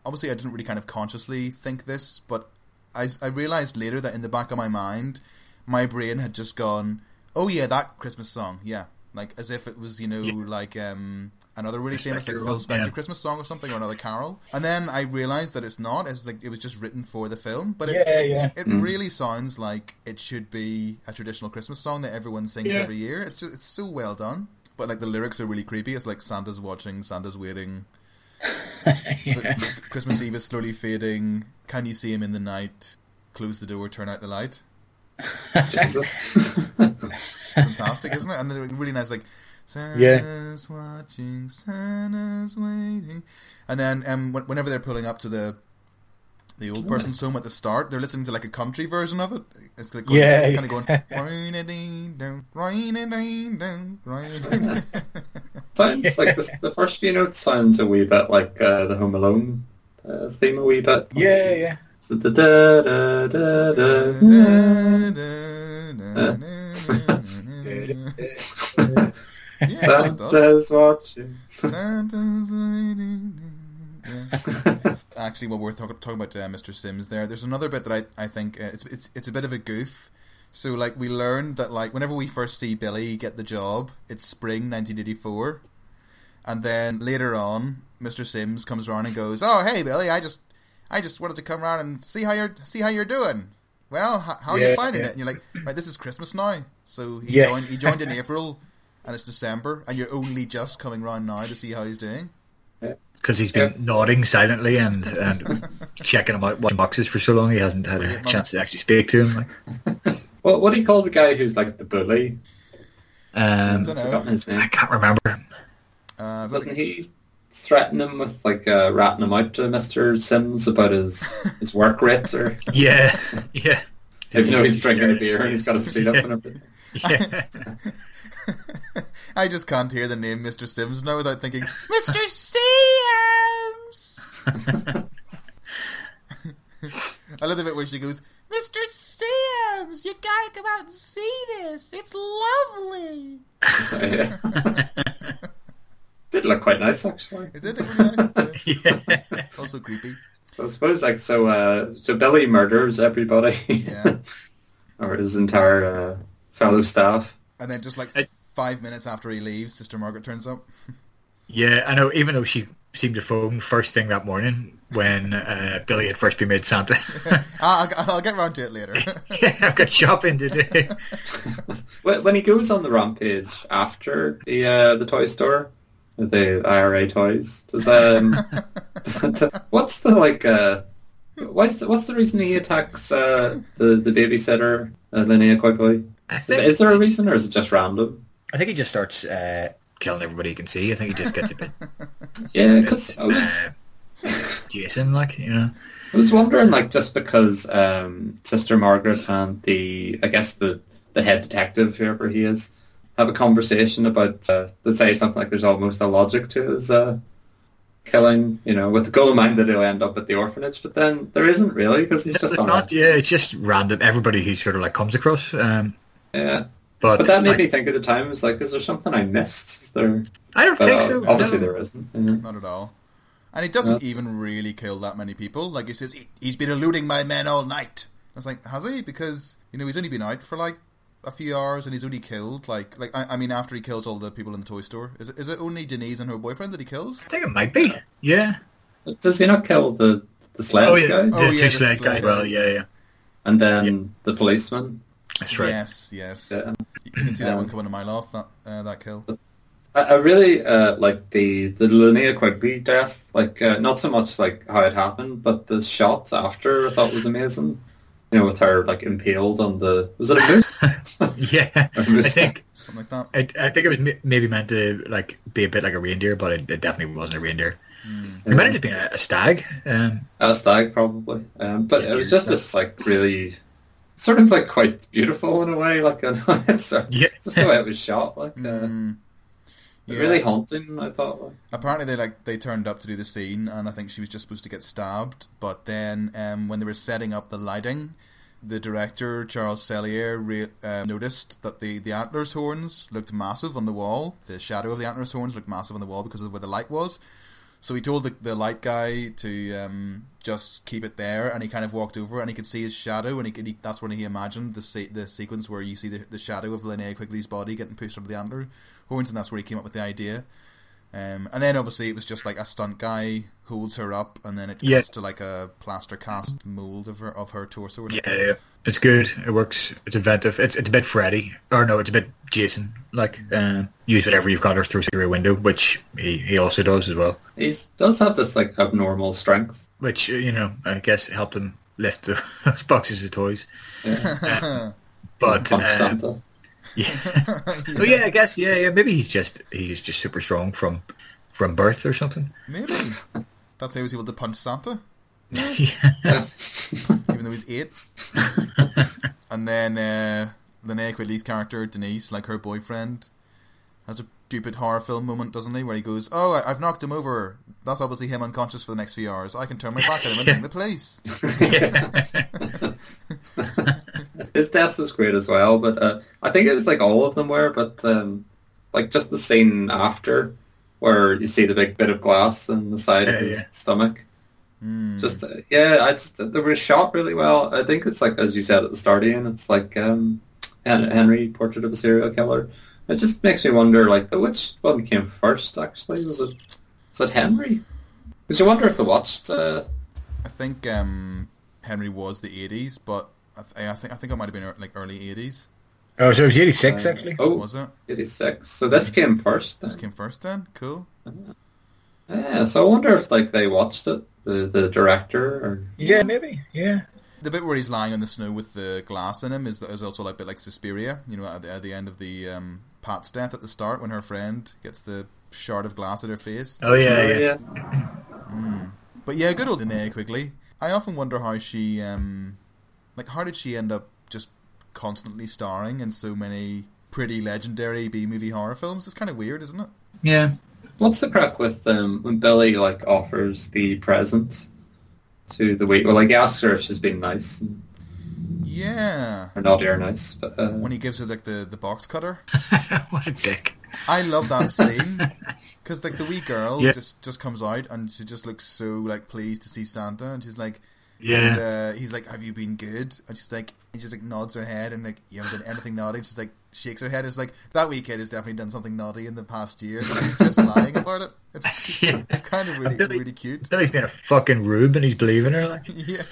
obviously I didn't really kind of consciously think this, but I, I realized later that in the back of my mind, my brain had just gone, "Oh yeah, that Christmas song, yeah," like as if it was you know like um, another really famous like Spector Phil Spector yeah. Christmas song or something or another carol. And then I realized that it's not. It's like it was just written for the film, but it, Yeah, yeah. it really sounds like it should be a traditional Christmas song that everyone sings Yeah. every year. It's just it's so well done. But like the lyrics are really creepy. It's like Santa's watching, Santa's waiting. [LAUGHS] It's like, Christmas Eve is slowly fading. Can you see him in the night? Close the door, turn out the light. [LAUGHS] Jesus. [LAUGHS] Fantastic, [LAUGHS] isn't it? And then really nice, like Santa's watching, Santa's waiting. And then um, whenever they're pulling up to the the old person's home at the start, they're listening to like a country version of it. It's like going, Yeah, kind of going. Sounds like the, the first few notes sounds a wee bit like uh, the Home Alone uh, theme a wee bit. Yeah, yeah. Santa's watching. Santa's waiting. Actually, while we're talk- talking about uh, Mr. Sims, there, there's another bit that I, I think uh, it's it's it's a bit of a goof. So like we learned that like whenever we first see Billy get the job, it's spring 1984, and then later on, Mr. Sims comes around and goes, "Oh hey Billy, I just I just wanted to come around and see how you're see how you're doing." Well, how, how are you finding yeah. it? And you're like, right, this is Christmas now. So he Yeah. joined he joined in [LAUGHS] April, and it's December, and you're only just coming round now to see how he's doing. Because he's been Yep. nodding silently and, and [LAUGHS] checking him out, watching boxes for so long, he hasn't had a Brilliant chance to actually speak to him. Like, [LAUGHS] What what do you call the guy who's like the bully? um, don't know. I can't remember. Uh, but Doesn't he threaten him with like uh, ratting him out to Mr. Sims about his his work rate or [LAUGHS] Yeah, yeah. if you know he's drinking a beer and he's got his feet up and everything. [LAUGHS] Yeah. [LAUGHS] I just can't hear the name Mr. Sims now without thinking Mr. Sims. I love the bit where she goes, Mr. Sims, you gotta come out and see this. It's lovely. Yeah. Did look quite nice actually. Is it? It's really nice. Yeah. [LAUGHS] yeah. Also creepy. I suppose like so. Uh, so Billy murders everybody, Yeah. [LAUGHS] or his entire uh, fellow staff. And then just like I- five minutes after he leaves, Sister Margaret turns up. [LAUGHS] Yeah, I know. Even though she seemed to phone first thing that morning when uh, Billy had first been made Santa. I'll, I'll get around to it later. yeah, I've got shopping to do. When when he goes on the rampage after the uh, the toy store, the IRA toys, does um, [LAUGHS] what's the like uh, what's the, what's the reason he attacks uh, the the babysitter uh, Linnea Quigley? Is, is there a reason or is it just random? I think he just starts uh, killing everybody he can see. I think he just gets a bit [LAUGHS] Yeah, because I was uh, Jason, like you know. I was wondering like just because um, Sister Margaret and the I guess the the head detective whoever he is have a conversation about uh, they say something like there's almost a logic to his uh, killing, you know, with the goal in mind that he'll end up at the orphanage, but then there isn't really because he's just It's on not, yeah, it's just random. Everybody he sort of like comes across. Um, yeah. but But that made like, me think at the time, was like, is there something I missed? Is there? I don't But think uh, so. obviously no. there isn't. Yeah. Not at all. And he doesn't even really kill that many people. Like he says, he, he's been eluding my men all night. I was like, has he? Because you know he's only been out for like a few hours and he's only killed like like I, I mean after he kills all the people in the toy store. Is it is it only Denise and her boyfriend that he kills? I think it might be. Yeah. Does he not kill the the sled Oh yeah. guy? Oh, the yeah, two the sled sled guy. Well, yeah, yeah. And then the policeman. That's right. Yes, yes. Yeah. You can see that Um, one coming a mile off that uh, that kill. I, I really uh, like the the Linnea Quigley death. Like uh, not so much like how it happened, but the shots after I thought was amazing. You know, with her like impaled on the was it a moose? [LAUGHS] yeah. [LAUGHS] A I moose. think Something like that. I, I think it was m- maybe meant to like be a bit like a reindeer, but it, it definitely wasn't a reindeer. Hmm. It might have just been a, a stag. Um, a stag probably. Um, but it was just this like really sort of like quite beautiful in a way. Like I know it's uh, yeah. just the way it was shot. Like uh, Mm. Yeah. really haunting. I thought. Apparently, they like they turned up to do the scene, and I think she was just supposed to get stabbed. But then, um, when they were setting up the lighting, the director Charles Sellier re- uh, noticed that the the antlers horns looked massive on the wall. The shadow of the antlers horns looked massive on the wall because of where the light was. So he told the, the light guy to um, just keep it there, and he kind of walked over, and he could see his shadow, and he, could, he that's when he imagined the se- the sequence where you see the, the shadow of Linnea Quigley's body getting pushed under the antler horns, and that's where he came up with the idea. Um, and then obviously it was just like a stunt guy holds her up, and then it cuts Yeah. to like a plaster cast mold of her of her torso. Yeah, yeah. It's good. It works. It's inventive. It's it's a bit Freddy, or no, it's a bit Jason. Like, uh, use whatever you've got or throw through a window, which he, he also does as well. He does have this like abnormal strength. Which uh, you know, I guess helped him lift the those [LAUGHS] boxes of toys. Yeah. [LAUGHS] But Punch um, [LAUGHS] yeah, oh yeah, I guess yeah, yeah. Maybe he's just he's just super strong from from birth or something. Maybe that's how he was able to punch Santa, [LAUGHS] yeah. [LAUGHS] even though he's eight. and then uh, Linnea Quigley's character Denise, like her boyfriend, has a stupid horror film moment, doesn't he? Where he goes, "Oh, I- I've knocked him over. That's obviously him unconscious for the next few hours. I can turn my back on him and ring the police." [LAUGHS] His death was great as well, but uh, I think it was like all of them were, but um, like just the scene after where you see the big bit of glass in the side Yeah, of his yeah. stomach. Hmm. Just uh, yeah, I just they were shot really well. I think it's like as you said at the start, Ian. It's like um, Henry Portrait of a Serial Killer. It just makes me wonder, like, which one came first? Actually, was it was it Henry? Because you wonder if they watched. Uh, I think um, Henry was the eighties, but I, th- I think I think it might have been like early eighties. Oh, so it was eighty six uh, actually. Oh, Was it? 86. So this came first. Then. This came first then. Cool. Yeah, so I wonder if like they watched it, the the director, or Yeah, maybe. Yeah. The bit where he's lying on the snow with the glass in him is, is also like a bit like Suspiria. You know, at the, at the end of the um, Pat's death at the start when her friend gets the shard of glass at her face. Oh yeah, Oh, yeah. But yeah, good old Linnea Quigley. I often wonder how she, um, like, how did she end up just constantly starring in so many pretty legendary B movie horror films? It's kind of weird, isn't it? Yeah. What's the crack with um, when Billy like offers the present to the wait? Well, like he asks her if she's been nice. And Yeah. or naughty or nice. But uh, When he gives her like the, the box cutter. [LAUGHS] what a dick. I love that scene [LAUGHS] because like the wee girl Yeah. just just comes out and she just looks so like pleased to see Santa and she's like Yeah. and uh, he's like have you been good? And she's like he just like nods her head and like you haven't done anything naughty and she's like shakes her head. And it's like that wee kid has definitely done something naughty in the past year. And she's just lying about it. It's [LAUGHS] Yeah. it's kind of really Billy- really cute. Billy's being a fucking rube and he's believing her. Like, [LAUGHS] yeah.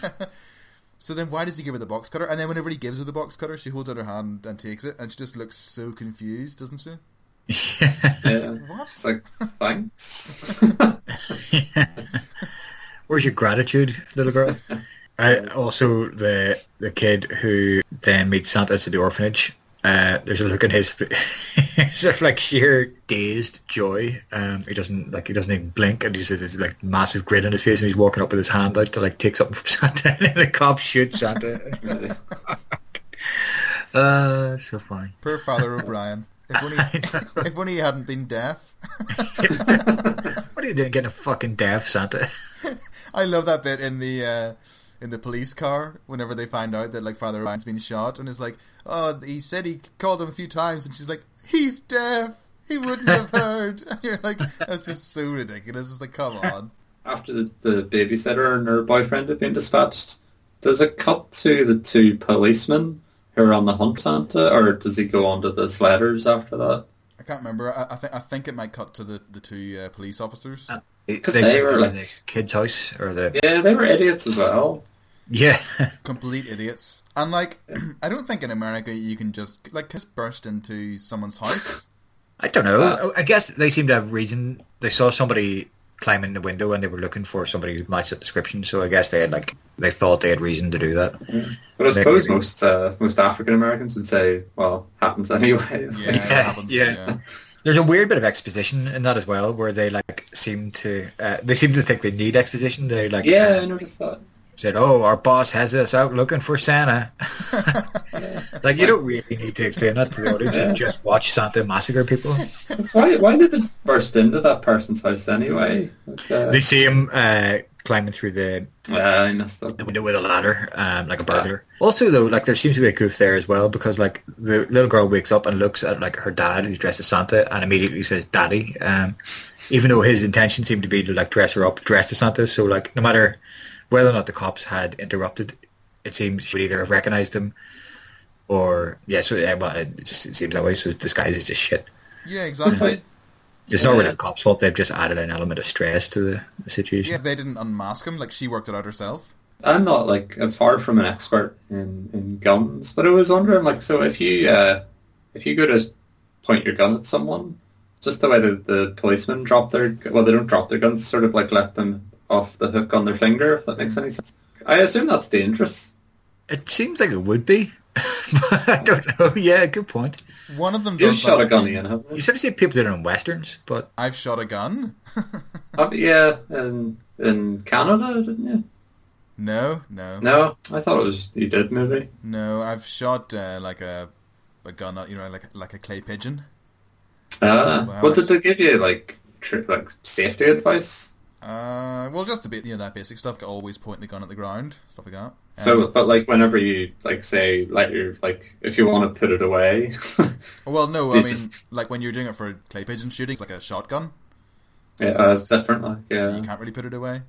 So then why does he give her the box cutter? And then whenever he gives her the box cutter she holds out her hand and takes it and she just looks so confused doesn't she? [LAUGHS] Yeah, what? It's like thanks. Where's your gratitude, little girl? [LAUGHS] I, also, the the kid who then meets Santa at the orphanage. Uh, there's a look in [LAUGHS] his sort of like sheer dazed joy. Um, he doesn't like he doesn't even blink, and he's just this like massive grin on his face, and he's walking up with his hand out to like take something from [LAUGHS] Santa, and the cop shoots Santa. Really. uh, so funny. Poor Father O'Brien. If only, if only he hadn't been deaf. What are you doing getting a fucking deaf Santa? I love that bit in the uh, in the police car whenever they find out that like Father Ryan's been shot, and it's like, oh, he said he called him a few times, and she's like, he's deaf. He wouldn't have [LAUGHS] heard. And [LAUGHS] you're like, that's just so ridiculous. It's like, come on. After the, the babysitter and her boyfriend have been dispatched, does it cut to the two policemen who are on the hunt Santa, or does he go on to the sledders after that? I can't remember. I, I think I think it might cut to the the two uh, police officers. Because they were go to like- the kid's house or the Yeah, they were idiots as well. yeah. [LAUGHS] Complete idiots. And like, [CLEARS THROAT] I don't think in America you can just like just burst into someone's house. I don't know. Uh, I guess they seem to have reason. They saw somebody climbing the window and they were looking for somebody who matched the description. So I guess they had like they thought they had reason to do that. But I suppose most uh, most African Americans would say, "Well, happens anyway." Yeah, it [LAUGHS] Yeah, happens. yeah. yeah. There's a weird bit of exposition in that as well, where they like seem to uh, they seem to think they need exposition. They like Yeah, uh, I noticed that. said, "Oh, our boss has us out looking for Santa." [LAUGHS] Yeah. like you don't really need to explain that to the audience. Yeah. Just watch Santa massacre people. That's why. Why did they burst into that person's house anyway? Like, uh, They see him uh, climbing through the yeah, I missed that. the window with a ladder, um, like a burglar. Also, though, like there seems to be a goof there as well because like the little girl wakes up and looks at like her dad who's dressed as Santa and immediately says "Daddy," um, even though his intention seemed to be to like dress her up, dressed as Santa. So like no matter whether or not the cops had interrupted, it seems she would either have recognized him or yeah. So yeah, well, it just it seems that way. So disguise is just shit. Yeah, exactly. [LAUGHS] It's not really Yeah. the cops' fault. They've just added an element of stress to the, the situation. Yeah, they didn't unmask him. Like she worked it out herself. I'm not like I'm far from an expert in, in guns, but I was wondering like so if you uh, if you go to point your gun at someone, just the way that the policemen drop their well they don't drop their guns, sort of like let them off the hook on their finger, if that makes any sense. I assume that's dangerous. It seems like it would be. [LAUGHS] but I don't know. Yeah, good point. One of them You've does shot a gun, thing. Ian, haven't You you? sort of see people doing it in westerns, but I've shot a gun. Uh, [LAUGHS] yeah, in in Canada, didn't you? no, no, No, I thought it was you did maybe. no. I've shot uh, like a a gun, you know, like like a clay pigeon. Uh, Wow. what did they give you like tri- like safety advice? Uh, well, just a bit, you know, that basic stuff. Always point the gun at the ground, stuff like that. So, Um, but like whenever you like say let your like if you want to put it away, [LAUGHS] well, no, [LAUGHS] I mean, just- like when you're doing it for clay pigeon shooting, it's like a shotgun. yeah, uh, it's different. Like so yeah, you can't really put it away.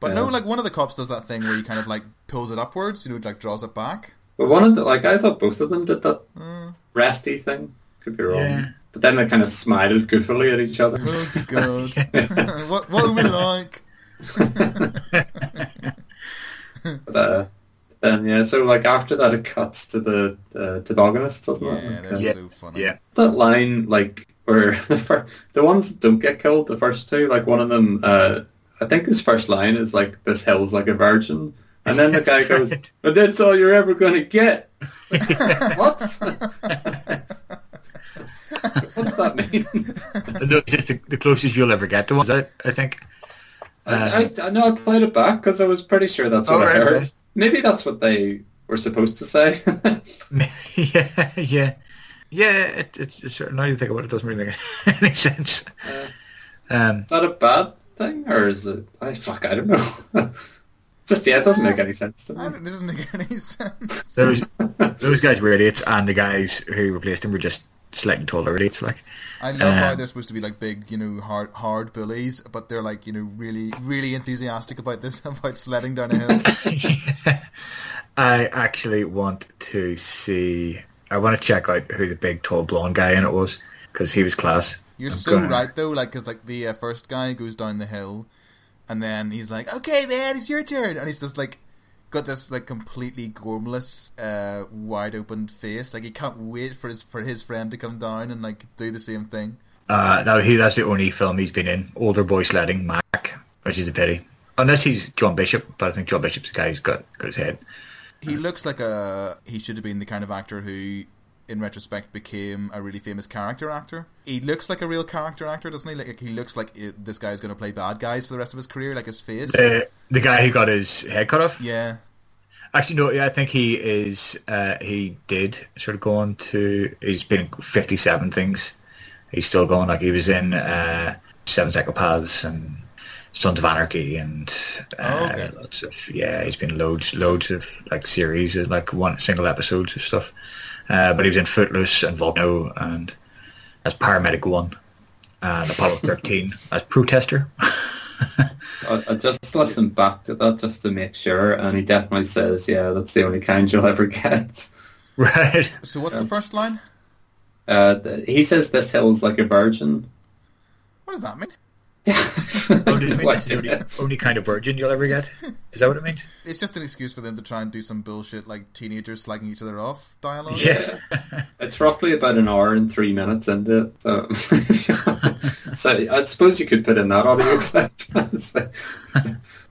But Yeah. no, like one of the cops does that thing where he kind of like pulls it upwards, you know, like draws it back. but one of the like I thought both of them did that resty thing. Could be wrong. Yeah. But then they kind of smiled goofily at each other. oh god, [LAUGHS] [LAUGHS] what what are we like? [LAUGHS] but, uh, then yeah, so like after that, it cuts to the uh, tobogganist, doesn't Yeah, it? Like, they're uh, Yeah. so funny. yeah. that line like where the fir- the ones that don't get killed, the first two, like one of them, uh, I think his first line is like "This hill's like a virgin," and then the guy goes, "But that's all you're ever gonna get." what? what does that mean? No, just the, the closest you'll ever get to one. Is that, I think. I, I, I know I played it back because I was pretty sure that's what Oh, I right, heard. right. Maybe that's what they were supposed to say. [LAUGHS] [LAUGHS] yeah, yeah, yeah. It, it's, it's now you think about it, it doesn't really make [LAUGHS] any sense. Uh, Um, Is that a bad thing, or is it? I fuck, I don't know. Just yeah, it doesn't make any sense to I me. don't, this doesn't make any sense. Those those guys were idiots, and the guys who replaced him were just slightly taller It's Like, I love how Um, they're supposed to be like big, you know, hard hard bullies, but they're like, you know, really really enthusiastic about this [LAUGHS] about sledding down a hill. [LAUGHS] I actually want to see. I want to check out who the big tall blonde guy in it was because he was class. You're I'm so gonna- right though, like because like the uh, first guy goes down the hill, and then he's like, "Okay, man, it's your turn," and he's just like got this like completely gormless, uh, wide open face. Like he can't wait for his for his friend to come down and like do the same thing. Uh, no, he that's the only film he's been in. Older boy sledding, Mac, which is a pity. Unless he's John Bishop, but I think John Bishop's the guy who's got got his head. He looks like a he should have been the kind of actor who. In retrospect, became a really famous character actor. He looks like a real character actor, doesn't he? Like he looks like uh, this guy's going to play bad guys for the rest of his career, like his face. The the guy who got his head cut off. yeah, Actually, no. Yeah, I think he is. Uh, he did sort of go on to. He's been fifty-seven things. He's still going. Like he was in uh, Seven Psychopaths and Sons of Anarchy and uh, Oh, okay. lots of yeah. He's been loads, loads of like series, of, like one single episodes of stuff. Uh, but he was in Footloose and Volcano and as Paramedic One and Apollo [LAUGHS] thirteen as Protester. I, I just listened back to that just to make sure, and he definitely says, "Yeah, that's the only kind you'll ever get." [LAUGHS] right. So what's the first line? Uh, th- he says this hill's like a virgin. What does that mean? Oh, does it mean What this is the only, only kind of virgin you'll ever get? Is that what it means? It's just an excuse for them to try and do some bullshit like teenagers slagging each other off dialogue. Yeah. [LAUGHS] It's roughly about an hour and three minutes into it, so [LAUGHS] so I suppose you could put in that audio [LAUGHS] clip. So-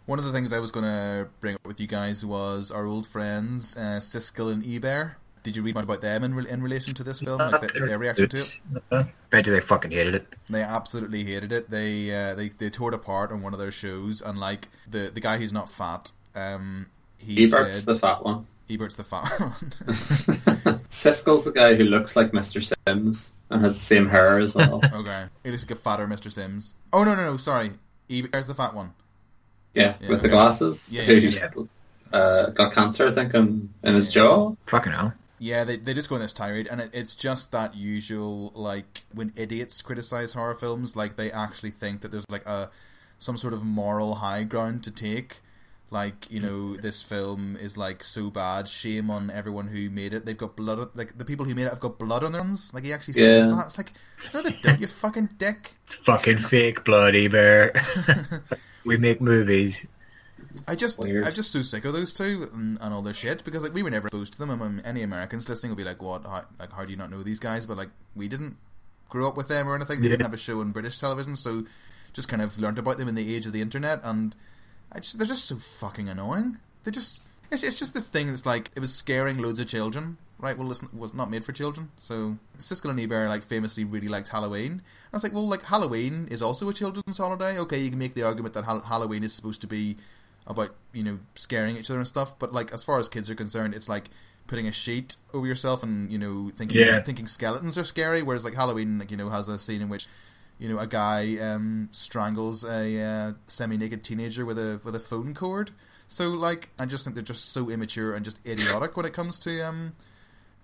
One of the things I was going to bring up with you guys was our old friends uh, Siskel and Ebert. Did you read much about them in, re- in relation to this film? Like the, their reaction to it? Uh, Bet you they fucking hated it. They absolutely hated it. They uh, they they tore it apart on one of their shows, and like the the guy who's not fat, um, he Ebert's said the fat one. Ebert's the fat [LAUGHS] one. [LAUGHS] Siskel's the guy who looks like Mr. Sims and has the same hair as well. [LAUGHS] okay, he looks like a fatter Mr. Sims. Oh no no no, sorry, Ebert's the fat one. Yeah, Yeah, with the glasses. Yeah, who's yeah, uh, got cancer, I think, in, in his jaw. Fucking hell. Yeah, they, they just go on this tirade, and it, it's just that usual like when idiots criticize horror films, like they actually think that there's like a some sort of moral high ground to take. Like you know, mm. this film is like so bad. Shame on everyone who made it. They've got blood. on- Like the people who made it have got blood on their hands. Like he actually says Yeah. that. It's like no, they don't. You fucking dick. Fucking fake bloody bear. [LAUGHS] [LAUGHS] we make movies. I just, Weird. I'm just so sick of those two and, and all their shit because like we were never exposed to them. And um, any Americans listening will be like, "What? How, like, how do you not know these guys?" But like, we didn't grow up with them or anything. They Yeah. didn't have a show on British television, so just kind of learned about them in the age of the internet. And I just, they're just so fucking annoying. They're just, it's, it's just this thing that's like it was scaring loads of children. Right, well, listen, was not made for children. So Siskel and Ebert like famously really liked Halloween. And I was like, well, like Halloween is also a children's holiday. Okay, you can make the argument that Hal- Halloween is supposed to be about you know scaring each other and stuff. But like as far as kids are concerned, it's like putting a sheet over yourself and you know thinking Yeah. thinking skeletons are scary. Whereas like Halloween, like you know, has a scene in which you know a guy um, strangles a uh, semi-naked teenager with a with a phone cord. So like I just think they're just so immature and just idiotic when it comes to um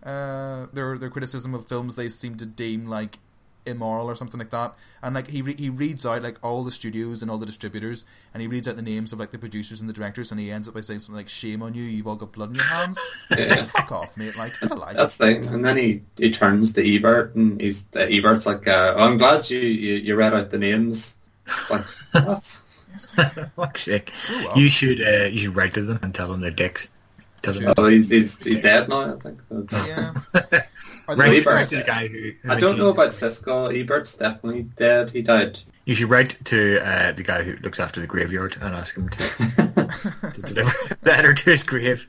uh their their criticism of films they seem to deem like immoral or something like that. And like he re- he reads out like all the studios and all the distributors, and he reads out the names of like the producers and the directors, and he ends up by saying something like "Shame on you, you've all got blood in your hands." [LAUGHS] Yeah. Fuck off, mate! Like, get a life. That's the thing. And then he, he turns to Ebert, and he's uh, Ebert's like, uh, oh, "I'm glad you, you, you read out the names." It's like, what? [LAUGHS] Fuck's sake. Grow up. You should uh, you should write to them and tell them they're dicks. Tell them Should. Oh, he's, he's he's dead now. I think. That's- Yeah. [LAUGHS] Are they Ebert. Ebert's the guy who. who I don't know about Cisco. Ebert's definitely dead. He died. You should write to uh, the guy who looks after the graveyard and ask him to, [LAUGHS] to deliver [LAUGHS] a letter to his grave,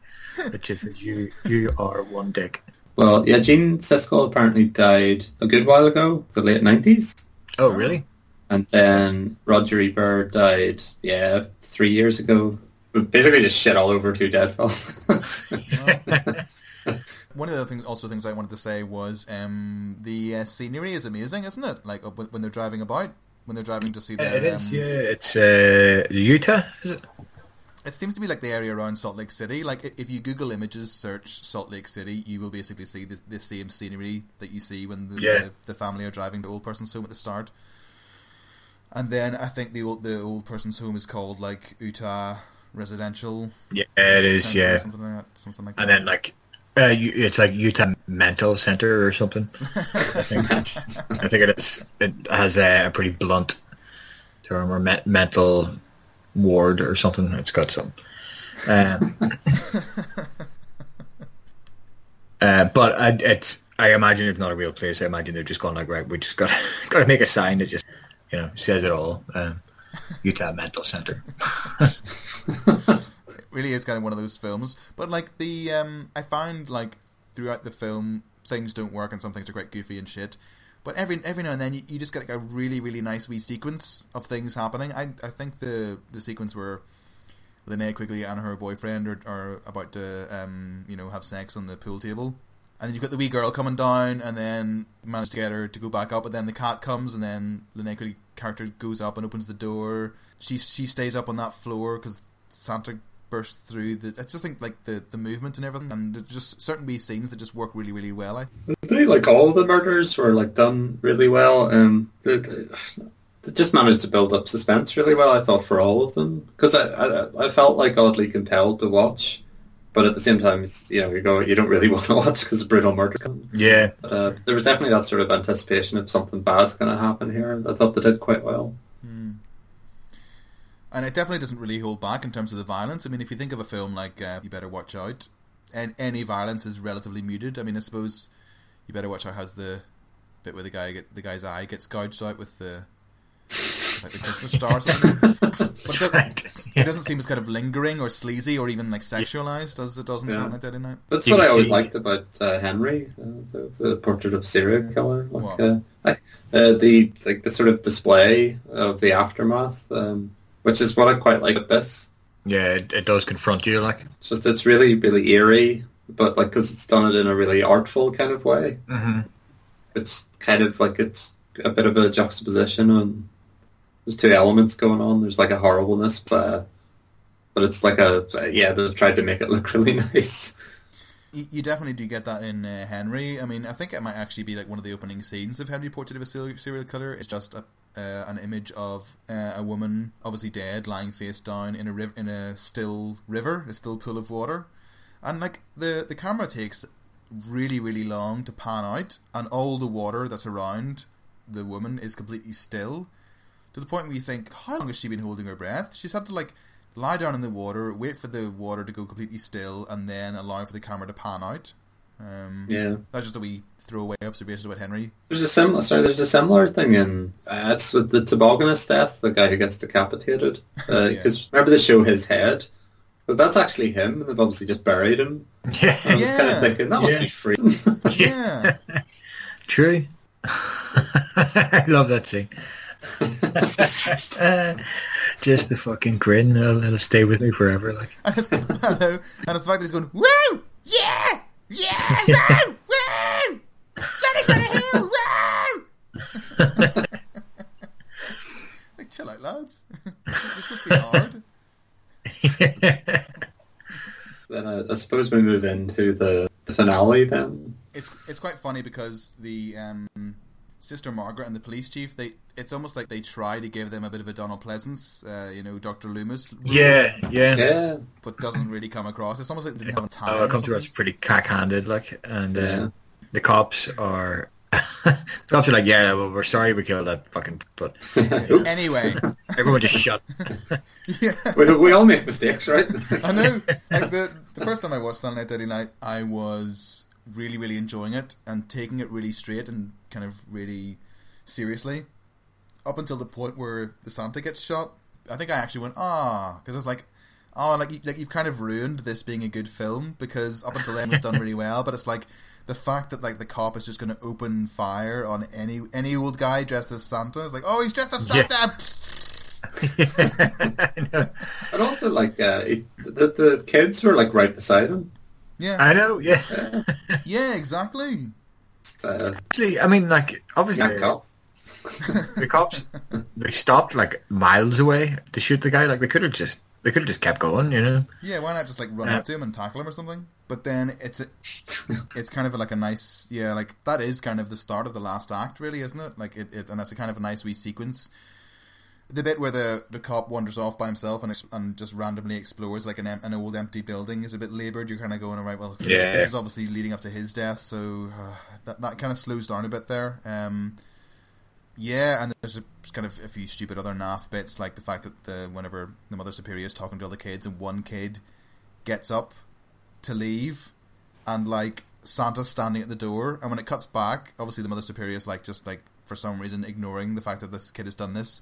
which is you you are one dick. Well, yeah, Gene Siskel apparently died a good while ago, the late nineties, Oh really? and then Roger Ebert died, yeah, three years ago. But Basically, just shit all over two dead. [LAUGHS] One of the things, also things I wanted to say was um, the uh, scenery is amazing, isn't it? Like up when when they're driving about, when they're driving to see Yeah, their. it is. um, Yeah, it's uh, Utah. Is it? It seems to be like the area around Salt Lake City. Like if you Google images, search Salt Lake City, you will basically see the, the same scenery that you see when the, Yeah. the, the family are driving to old person's home at the start. And then I think the old the old person's home is called like Utah Residential. Yeah, it is. Yeah, something like that. Something like and that. then like. Uh, you- it's like Utah Mental Center or something. I think. [LAUGHS] I think it is. It has a, a pretty blunt term or me- mental ward or something. It's got some. Um, [LAUGHS] uh, but I, it's. I imagine it's not a real place. I imagine they're just going like, right, we just got got to make a sign that just, you know, says it all. Um, Utah Mental Center. It [LAUGHS] really is kind of one of those films. But like the um I find like throughout the film things don't work and some things are quite goofy and shit. But every every now and then you, you just get like a really really nice wee sequence of things happening. I I think the the sequence where Linnea Quigley and her boyfriend are, are about to um you know have sex on the pool table. And then you've got the wee girl coming down, and then manage to get her to go back up. but then the cat comes, and then the Quigley character goes up and opens the door. She she stays up on that floor because Santa bursts through. The I just think like the the movement and everything, and just certain wee scenes that just work really really well. I I think like all the murders were like done really well. Um, they, they they just managed to build up suspense really well. I thought for all of them because I, I I felt like oddly compelled to watch, but at the same time, it's, you know, you go you don't really [LAUGHS] want to watch because of brutal murder. Yeah, But uh, there was definitely that sort of anticipation of something bad's going to happen here. I thought they did quite well. and it definitely doesn't really hold back in terms of the violence. I mean, if you think of a film like uh, You Better Watch Out, and any violence is relatively muted. I mean, I suppose You Better Watch Out has the bit where the guy get the guy's eye gets gouged out with the like the Christmas star. Or something. [LAUGHS] but it, doesn't- it doesn't seem as kind of lingering or sleazy or even like sexualized as it doesn't Yeah. Silent Night Deadly Night. That's what I always liked about uh, Henry, uh, the, the portrait of serial killer. Like, What? uh, uh, the like the sort of display of the aftermath, um, which is what I quite like with this. yeah, it, it does confront you. Like, It's just it's really really eerie, but like because it's done it in a really artful kind of way. hmm It's kind of like it's a bit of a juxtaposition and there's two elements going on. There's like a horribleness, uh, but it's like a yeah. They've tried to make it look [LAUGHS] really nice. You, definitely do get that in uh, Henry. I mean, I think it might actually be like one of the opening scenes of Henry Portrait of a Serial serial Killer. It's just a, uh, an image of uh, a woman, obviously dead, lying face down in a riv- in a still river, a still pool of water, and like the the camera takes really really long to pan out, and all the water that's around the woman is completely still, to the point where you think, how long has she been holding her breath? She's had to like lie down in the water, wait for the water to go completely still, and then allow for the camera to pan out. Um, Yeah. That's just a wee throwaway observation about Henry. There's a similar sorry. There's a similar thing in uh, it's with the tobogganist death, the guy who gets decapitated. [LAUGHS] Because remember they show his head, but that's actually him. and They've obviously just buried him. Yeah, I was kind of thinking that must be freezing. [LAUGHS] Yeah. true. [LAUGHS] I love that scene. Uh, [LAUGHS] just the fucking grin. It'll, it'll stay with me forever. Like, [LAUGHS] and, it's the, I know, and it's the fact that he's going, woo! Yeah! Yeah! [LAUGHS] Woo! Woo! Sledding down a hill! Woo! like, chill out, lads. this must be hard. then I, I suppose we move into the, the finale. Then it's it's quite funny because the um, sister Margaret and the police chief they it's almost like they try to give them a bit of a Donald Pleasence, uh, you know, Doctor Loomis, rule, yeah, yeah. yeah, but doesn't really come across. It's almost like they didn't have time. Oh, or it comes something. across pretty cack-handed, like, and uh, Yeah. the cops are. [LAUGHS] the cops are like, yeah, well, we're sorry we killed that fucking, but [LAUGHS] Anyway, [LAUGHS] everyone just shut. yeah. we, we all make mistakes, right? I know. Like the the first time I watched Silent Night Deadly Night, I was really really enjoying it and taking it really straight and kind of really seriously. Up until the point where the Santa gets shot, I think I actually went ah because I was like. Oh, like you- like you've kind of ruined this being a good film because up until then it was done really well, but it's like the fact that like the cop is just going to open fire on any any old guy dressed as Santa. It's like, oh, he's dressed as Yeah. Santa. I know. and also, like uh, it, the the kids were like right beside him. Yeah, I know, yeah. [LAUGHS] yeah, exactly. Uh, Actually, I mean, like, obviously, young cop. the cops [LAUGHS] they stopped like miles away to shoot the guy. Like, they could have just They could have just kept going, you know. Yeah, why not just like run Yeah. up to him and tackle him or something? But then it's a, it's kind of like a nice, yeah, like that is kind of the start of the last act, really, isn't it? Like it, it and that's a kind of a nice wee sequence. The bit where the, the cop wanders off by himself and and just randomly explores like an em- an old empty building is a bit laboured. You're kind of going, right, well, this, Yeah. this is obviously leading up to his death, so uh, that that kind of slows down a bit there. Um, yeah, and there's a, kind of a few stupid other naff bits, like the fact that the whenever the mother superior is talking to all the kids, and one kid gets up to leave, and like Santa's standing at the door, and when it cuts back, obviously the mother superior is like just like for some reason ignoring the fact that this kid has done this.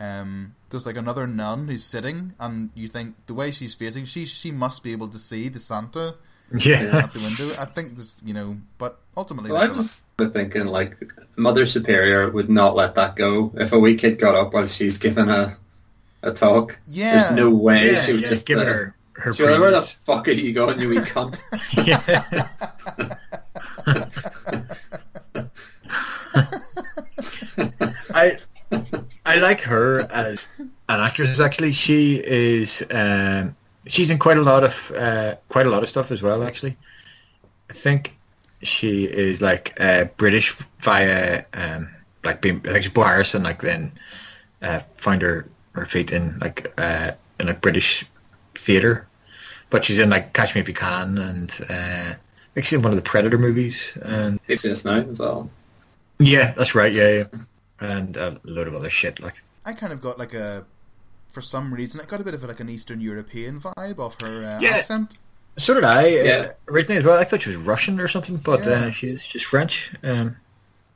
Um, there's like another nun who's sitting, and you think the way she's facing, she she must be able to see the Santa [LAUGHS] Yeah. at the window. I think this, you know, but ultimately, Well, I there's a- was thinking like Mother Superior would not let that go. If a wee kid got up while she's giving a a talk, Yeah. there's no way yeah, she would yeah, just giving uh, her her She'll be like, where the fuck are you going, you wee cunt? [LAUGHS] [LAUGHS] I I like her as an actress. Actually, she is. Um, she's in quite a lot of uh, quite a lot of stuff as well. Actually, I think she is like uh, British via um, like being like she's Irish and like then uh, find her her feet in like uh, in like British theater. But she's in like Catch Me If You Can and uh, I think she's in one of the Predator movies and It's now as well. yeah, that's right. Yeah, yeah. And a load of other shit like. I kind of got like a, for some reason, I got a bit of like an Eastern European vibe off her uh, Yeah. accent. So did I. Yeah. Uh, originally as well. I thought she was Russian or something, but Yeah. uh, she's she's French. Um,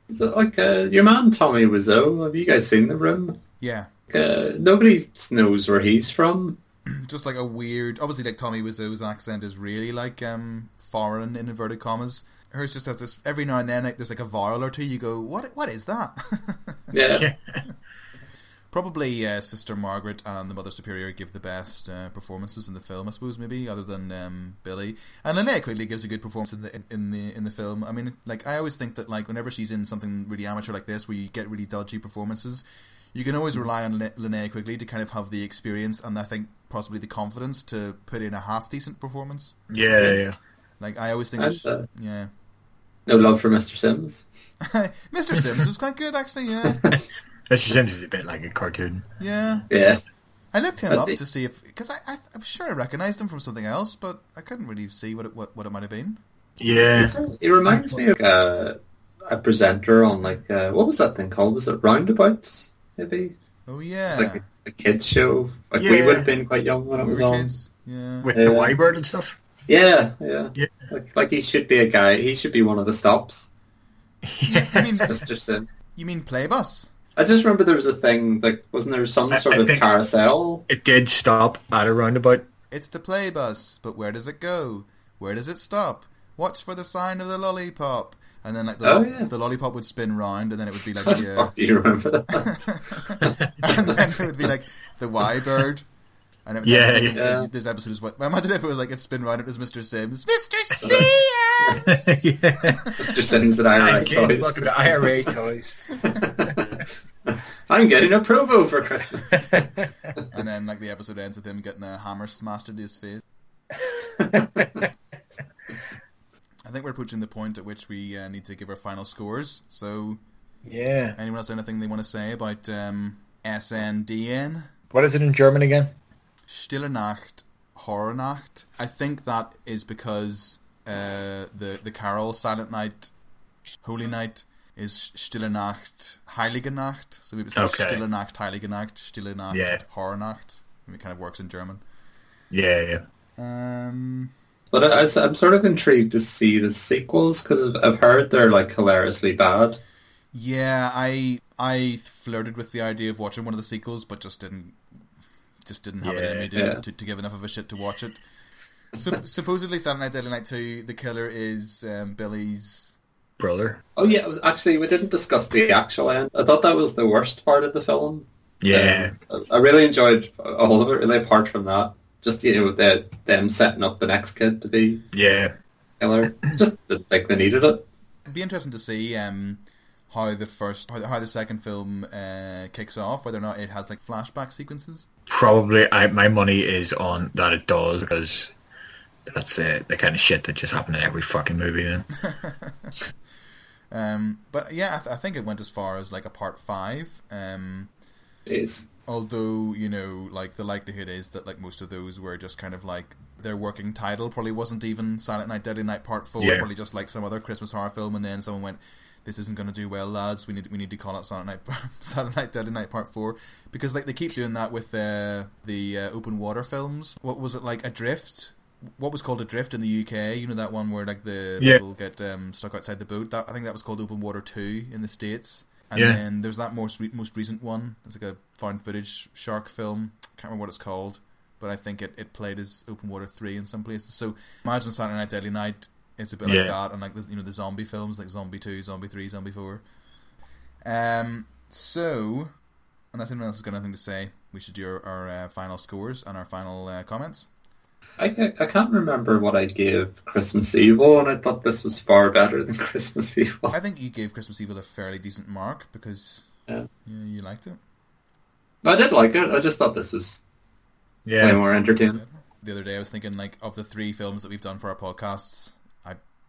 Is it like uh, your man Tommy Wiseau? Have you guys seen the room? Yeah, Uh, nobody knows where he's from. [CLEARS THROAT] just like a weird. Obviously, like Tommy Wiseau's accent is really like um foreign in inverted commas. Hers just has this every now and then. Like there's like a vowel or two. You go, what? What is that? [LAUGHS] Yeah. Probably uh, Sister Margaret and the Mother Superior give the best uh, performances in the film, I suppose. Maybe other than um, Billy and Linnea Quigley gives a good performance in the in the in the film. I mean, like I always think that like whenever she's in something really amateur like this, where you get really dodgy performances, you can always rely on Lin- Linnea Quigley to kind of have the experience and I think possibly the confidence to put in a half decent performance. yeah, yeah. Like I always think, And, that uh, yeah, No love for Mr. Sims. [LAUGHS] Mr. Sims was quite good actually. Yeah, [LAUGHS] Mr. Sims is a bit like a cartoon. yeah. Yeah. I looked him I up think- to see if because I, I I'm sure I recognised him from something else, but I couldn't really see what it what, what it might have been. Yeah, He reminds me of uh, a presenter on like uh, what was that thing called? Was it Roundabouts? Maybe Oh yeah, it's like a, a kids show. Like we would have been quite young when it we was were on. kids. Yeah, with Yeah. the Y bird and stuff. Yeah, yeah. Yeah. Like, like he should be a guy. He should be one of the stops. yeah. I mean, Mr. Sim. you mean Playbus? I just remember there was a thing like wasn't there some I- sort I of carousel? It did stop at a roundabout. It's the Playbus, but where does it go? Where does it stop? Watch for the sign of the lollipop. And then like the, Oh, lo- yeah. the lollipop would spin round, and then it would be [LAUGHS] like yeah, do you remember that? [LAUGHS] and then it would be like the Y bird. And it, Yeah, and yeah. it- This episode is what. I Imagine if it was like it spin round. It was Mr. Sims. Mr. [LAUGHS] Sims. [LAUGHS] yeah. Mr. Sims at IRA Again, Toys. welcome to IRA [LAUGHS] toys. I'm getting a Provo for Christmas. and then like the episode ends with him getting a hammer smashed into his face. I think we're approaching the point at which we uh, need to give our final scores. So, yeah. anyone else anything they want to say about um, SNDN? What is it in German again? Stille Nacht, Horror Nacht. I think that is because uh, the the carol Silent Night, Holy Night is Stille Nacht, Heilige Nacht. So maybe it's like Okay. Stille Nacht, Heilige Nacht, Stille Nacht, Yeah. Horror Nacht. It kind of works in German. Yeah, yeah. Um, But I, I- I'm sort of intrigued to see the sequels because I've heard they're like hilariously bad. yeah, I I flirted with the idea of watching one of the sequels, but just didn't just didn't have it in me to, Yeah. to, to give enough of a shit to watch it. So, [LAUGHS] supposedly, Saturday Night Deadly Night Two, the killer is um, Billy's. Brother. Oh yeah, was- actually we didn't discuss the actual end. I thought that was the worst part of the film. Yeah. Um, I I really enjoyed all of it. Really, apart from that, just you know the, them setting up the next kid to be Yeah. killer. Just [LAUGHS] didn't think they needed it. It'd be interesting to see um, how the first, how, how the second film uh, kicks off. Whether or not it has like flashback sequences. Probably I my money is on that it does because that's the the kind of shit that just happened in every fucking movie. Then [LAUGHS] Um, but yeah, I, th- I think it went as far as like a part five. Um, Jeez. although you know, like the likelihood is that like most of those were just kind of like their working title probably wasn't even Silent Night, Deadly Night Part Four. Yeah. Probably just like some other Christmas horror film, and then someone went. This isn't going to do well, lads. We need we need to call it Silent Night, Silent [LAUGHS] Night, Deadly Night Part Four, because like they keep doing that with uh, the uh, open water films. What was it like? Adrift. What was called Adrift in the UK? You know that one where like the Yeah. people get um, stuck outside the boat. That I think that was called Open Water Two in the states. And Yeah. then there's that most re- most recent one. It's like a found footage shark film. Can't remember what it's called, but I think it, it played as Open Water Three in some places. So imagine Saturday Night Deadly Night. It's a bit like Yeah. that, and like the, you know the zombie films like Zombie Two, Zombie Three, Zombie Four. Um. So, unless anyone else has got anything to say, we should do our, our uh, final scores and our final uh, comments. I, I can't remember what I gave Christmas Evil, and I thought this was far better than [LAUGHS] Christmas Evil. I think you gave Christmas Evil a fairly decent mark because Yeah. yeah, you liked it. I did like it. I just thought this was way yeah, more entertaining. the other day I was thinking like of the three films that we've done for our podcasts, I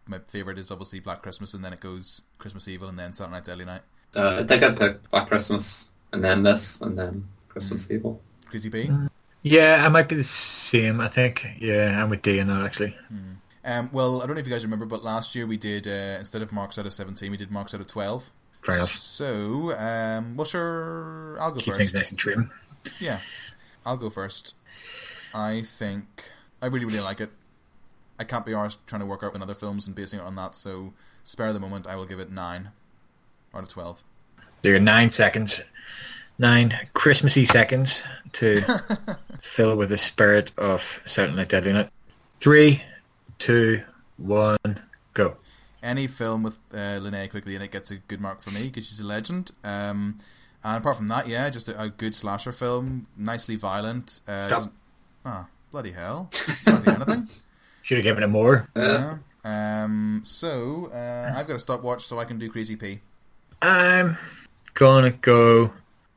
my favorite is obviously Black Christmas, and then it goes Christmas Evil, and then Saturday Night Deadly Night. Uh, I think I picked Black Christmas, and then this, and then Christmas Evil. Crazy P. yeah, I might be the same. I think. Yeah, I'm with D in that actually. Um, well, I don't know if you guys remember, but last year we did uh, instead of marks out of seventeen, we did marks out of twelve. Fair enough. So, um, well, sure, I'll go Keep first. things nice and trim. Yeah, I'll go first. I think I really, really like it. I can't be arsed trying to work out in other films and basing it on that, so spare the moment. I will give it nine out of twelve. There are nine seconds, nine Christmassy seconds to [LAUGHS] fill with the spirit of Night Deadly Night. Three, two, one, go. Any film with uh, Linnea Quigley in it gets a good mark for me because she's a legend. Um, and apart from that, yeah, just a, a good slasher film, nicely violent. Uh. Ah, bloody hell! It's hardly anything. [LAUGHS] Should have given it more. Yeah. Um, so uh, I've got a stopwatch so I can do Crazy P. I'm gonna go.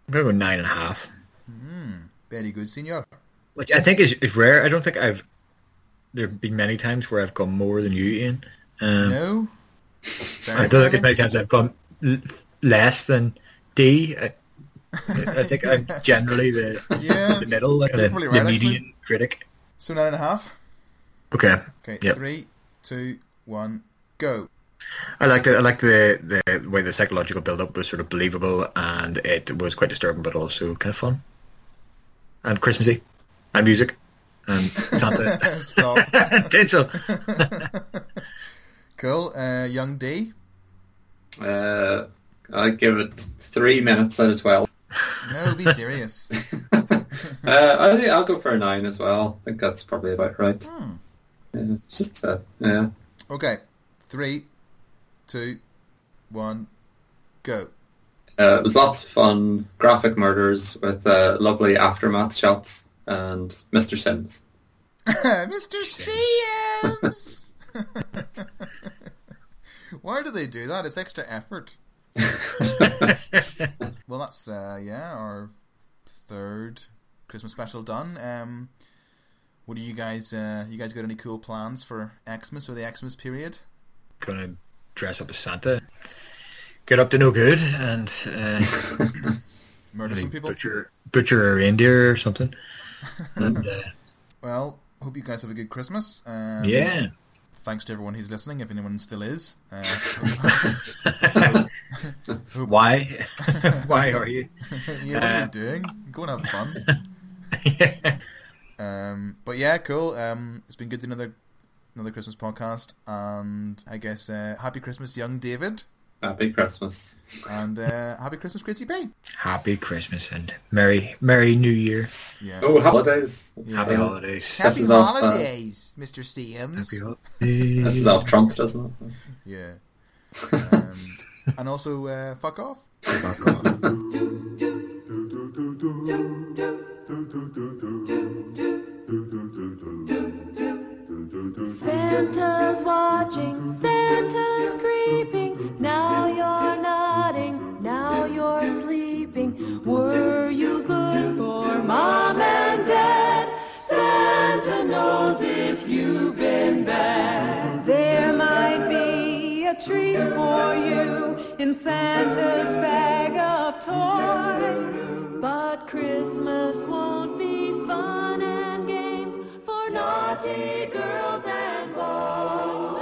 I'm gonna go nine and a half, Very good, senor. which I think is, is rare. I don't think I've. There have been many times where I've gone more than you, Ian. Um, No. I don't think as many times I've gone l- less than D. I, I think I'm generally the [LAUGHS] Yeah. the middle, like the, probably the right, actually. median critic. So nine and a half. Okay. Okay. Yep. Three, two, one, go. I liked it. I liked the the way the psychological build up was sort of believable, and it was quite disturbing, but also kind of fun, and Christmassy, and music, and Santa. [LAUGHS] Stop. [LAUGHS] Tinsel. [LAUGHS] cool. Uh, young D. Uh, I give it three minutes out of twelve. No, be serious. Uh, I think I'll go for a nine as well. I think that's probably about right. Hmm. Yeah, it's just uh, yeah. Okay. Three, two, one, go. Uh, it was lots of fun, graphic murders with uh, lovely aftermath shots, and Mr. Sims. [LAUGHS] Mr. Sims. [LAUGHS] [LAUGHS] Why do they do that? It's extra effort. well, that's uh, yeah, our third Christmas special done. Um, what do you guys? Uh, you guys got any cool plans for Xmas or the Xmas period? Gonna dress up as Santa, get up to no good, and uh, [LAUGHS] Murder some people. butcher butcher a reindeer or something. [LAUGHS] And uh, Well, hope you guys have a good Christmas. Um, yeah, Thanks to everyone who's listening, if anyone still is. Uh, [LAUGHS] why? why are you? yeah, what are you Uh, doing? Go and have fun. Um, but yeah, cool. Um, it's been good to another another Christmas podcast, and I guess uh, happy Christmas, young David, Happy Christmas. and uh, happy Christmas, Chrissy P. Happy Christmas and Merry Merry New Year. Yeah. Oh, holidays. Happy Uh, holidays. This is off, uh, holidays, Mr. Sims. Happy holidays. This is off Trump, doesn't it? Yeah. Um, and also, uh, fuck off. Fuck off. Santa's watching, Santa's creeping. Now you're nodding, now you're sleeping. Were you good for mom and dad? Santa knows if you've been bad. There might be a treat for you in Santa's bag of toys, but Christmas won't be fun naughty girls and boys.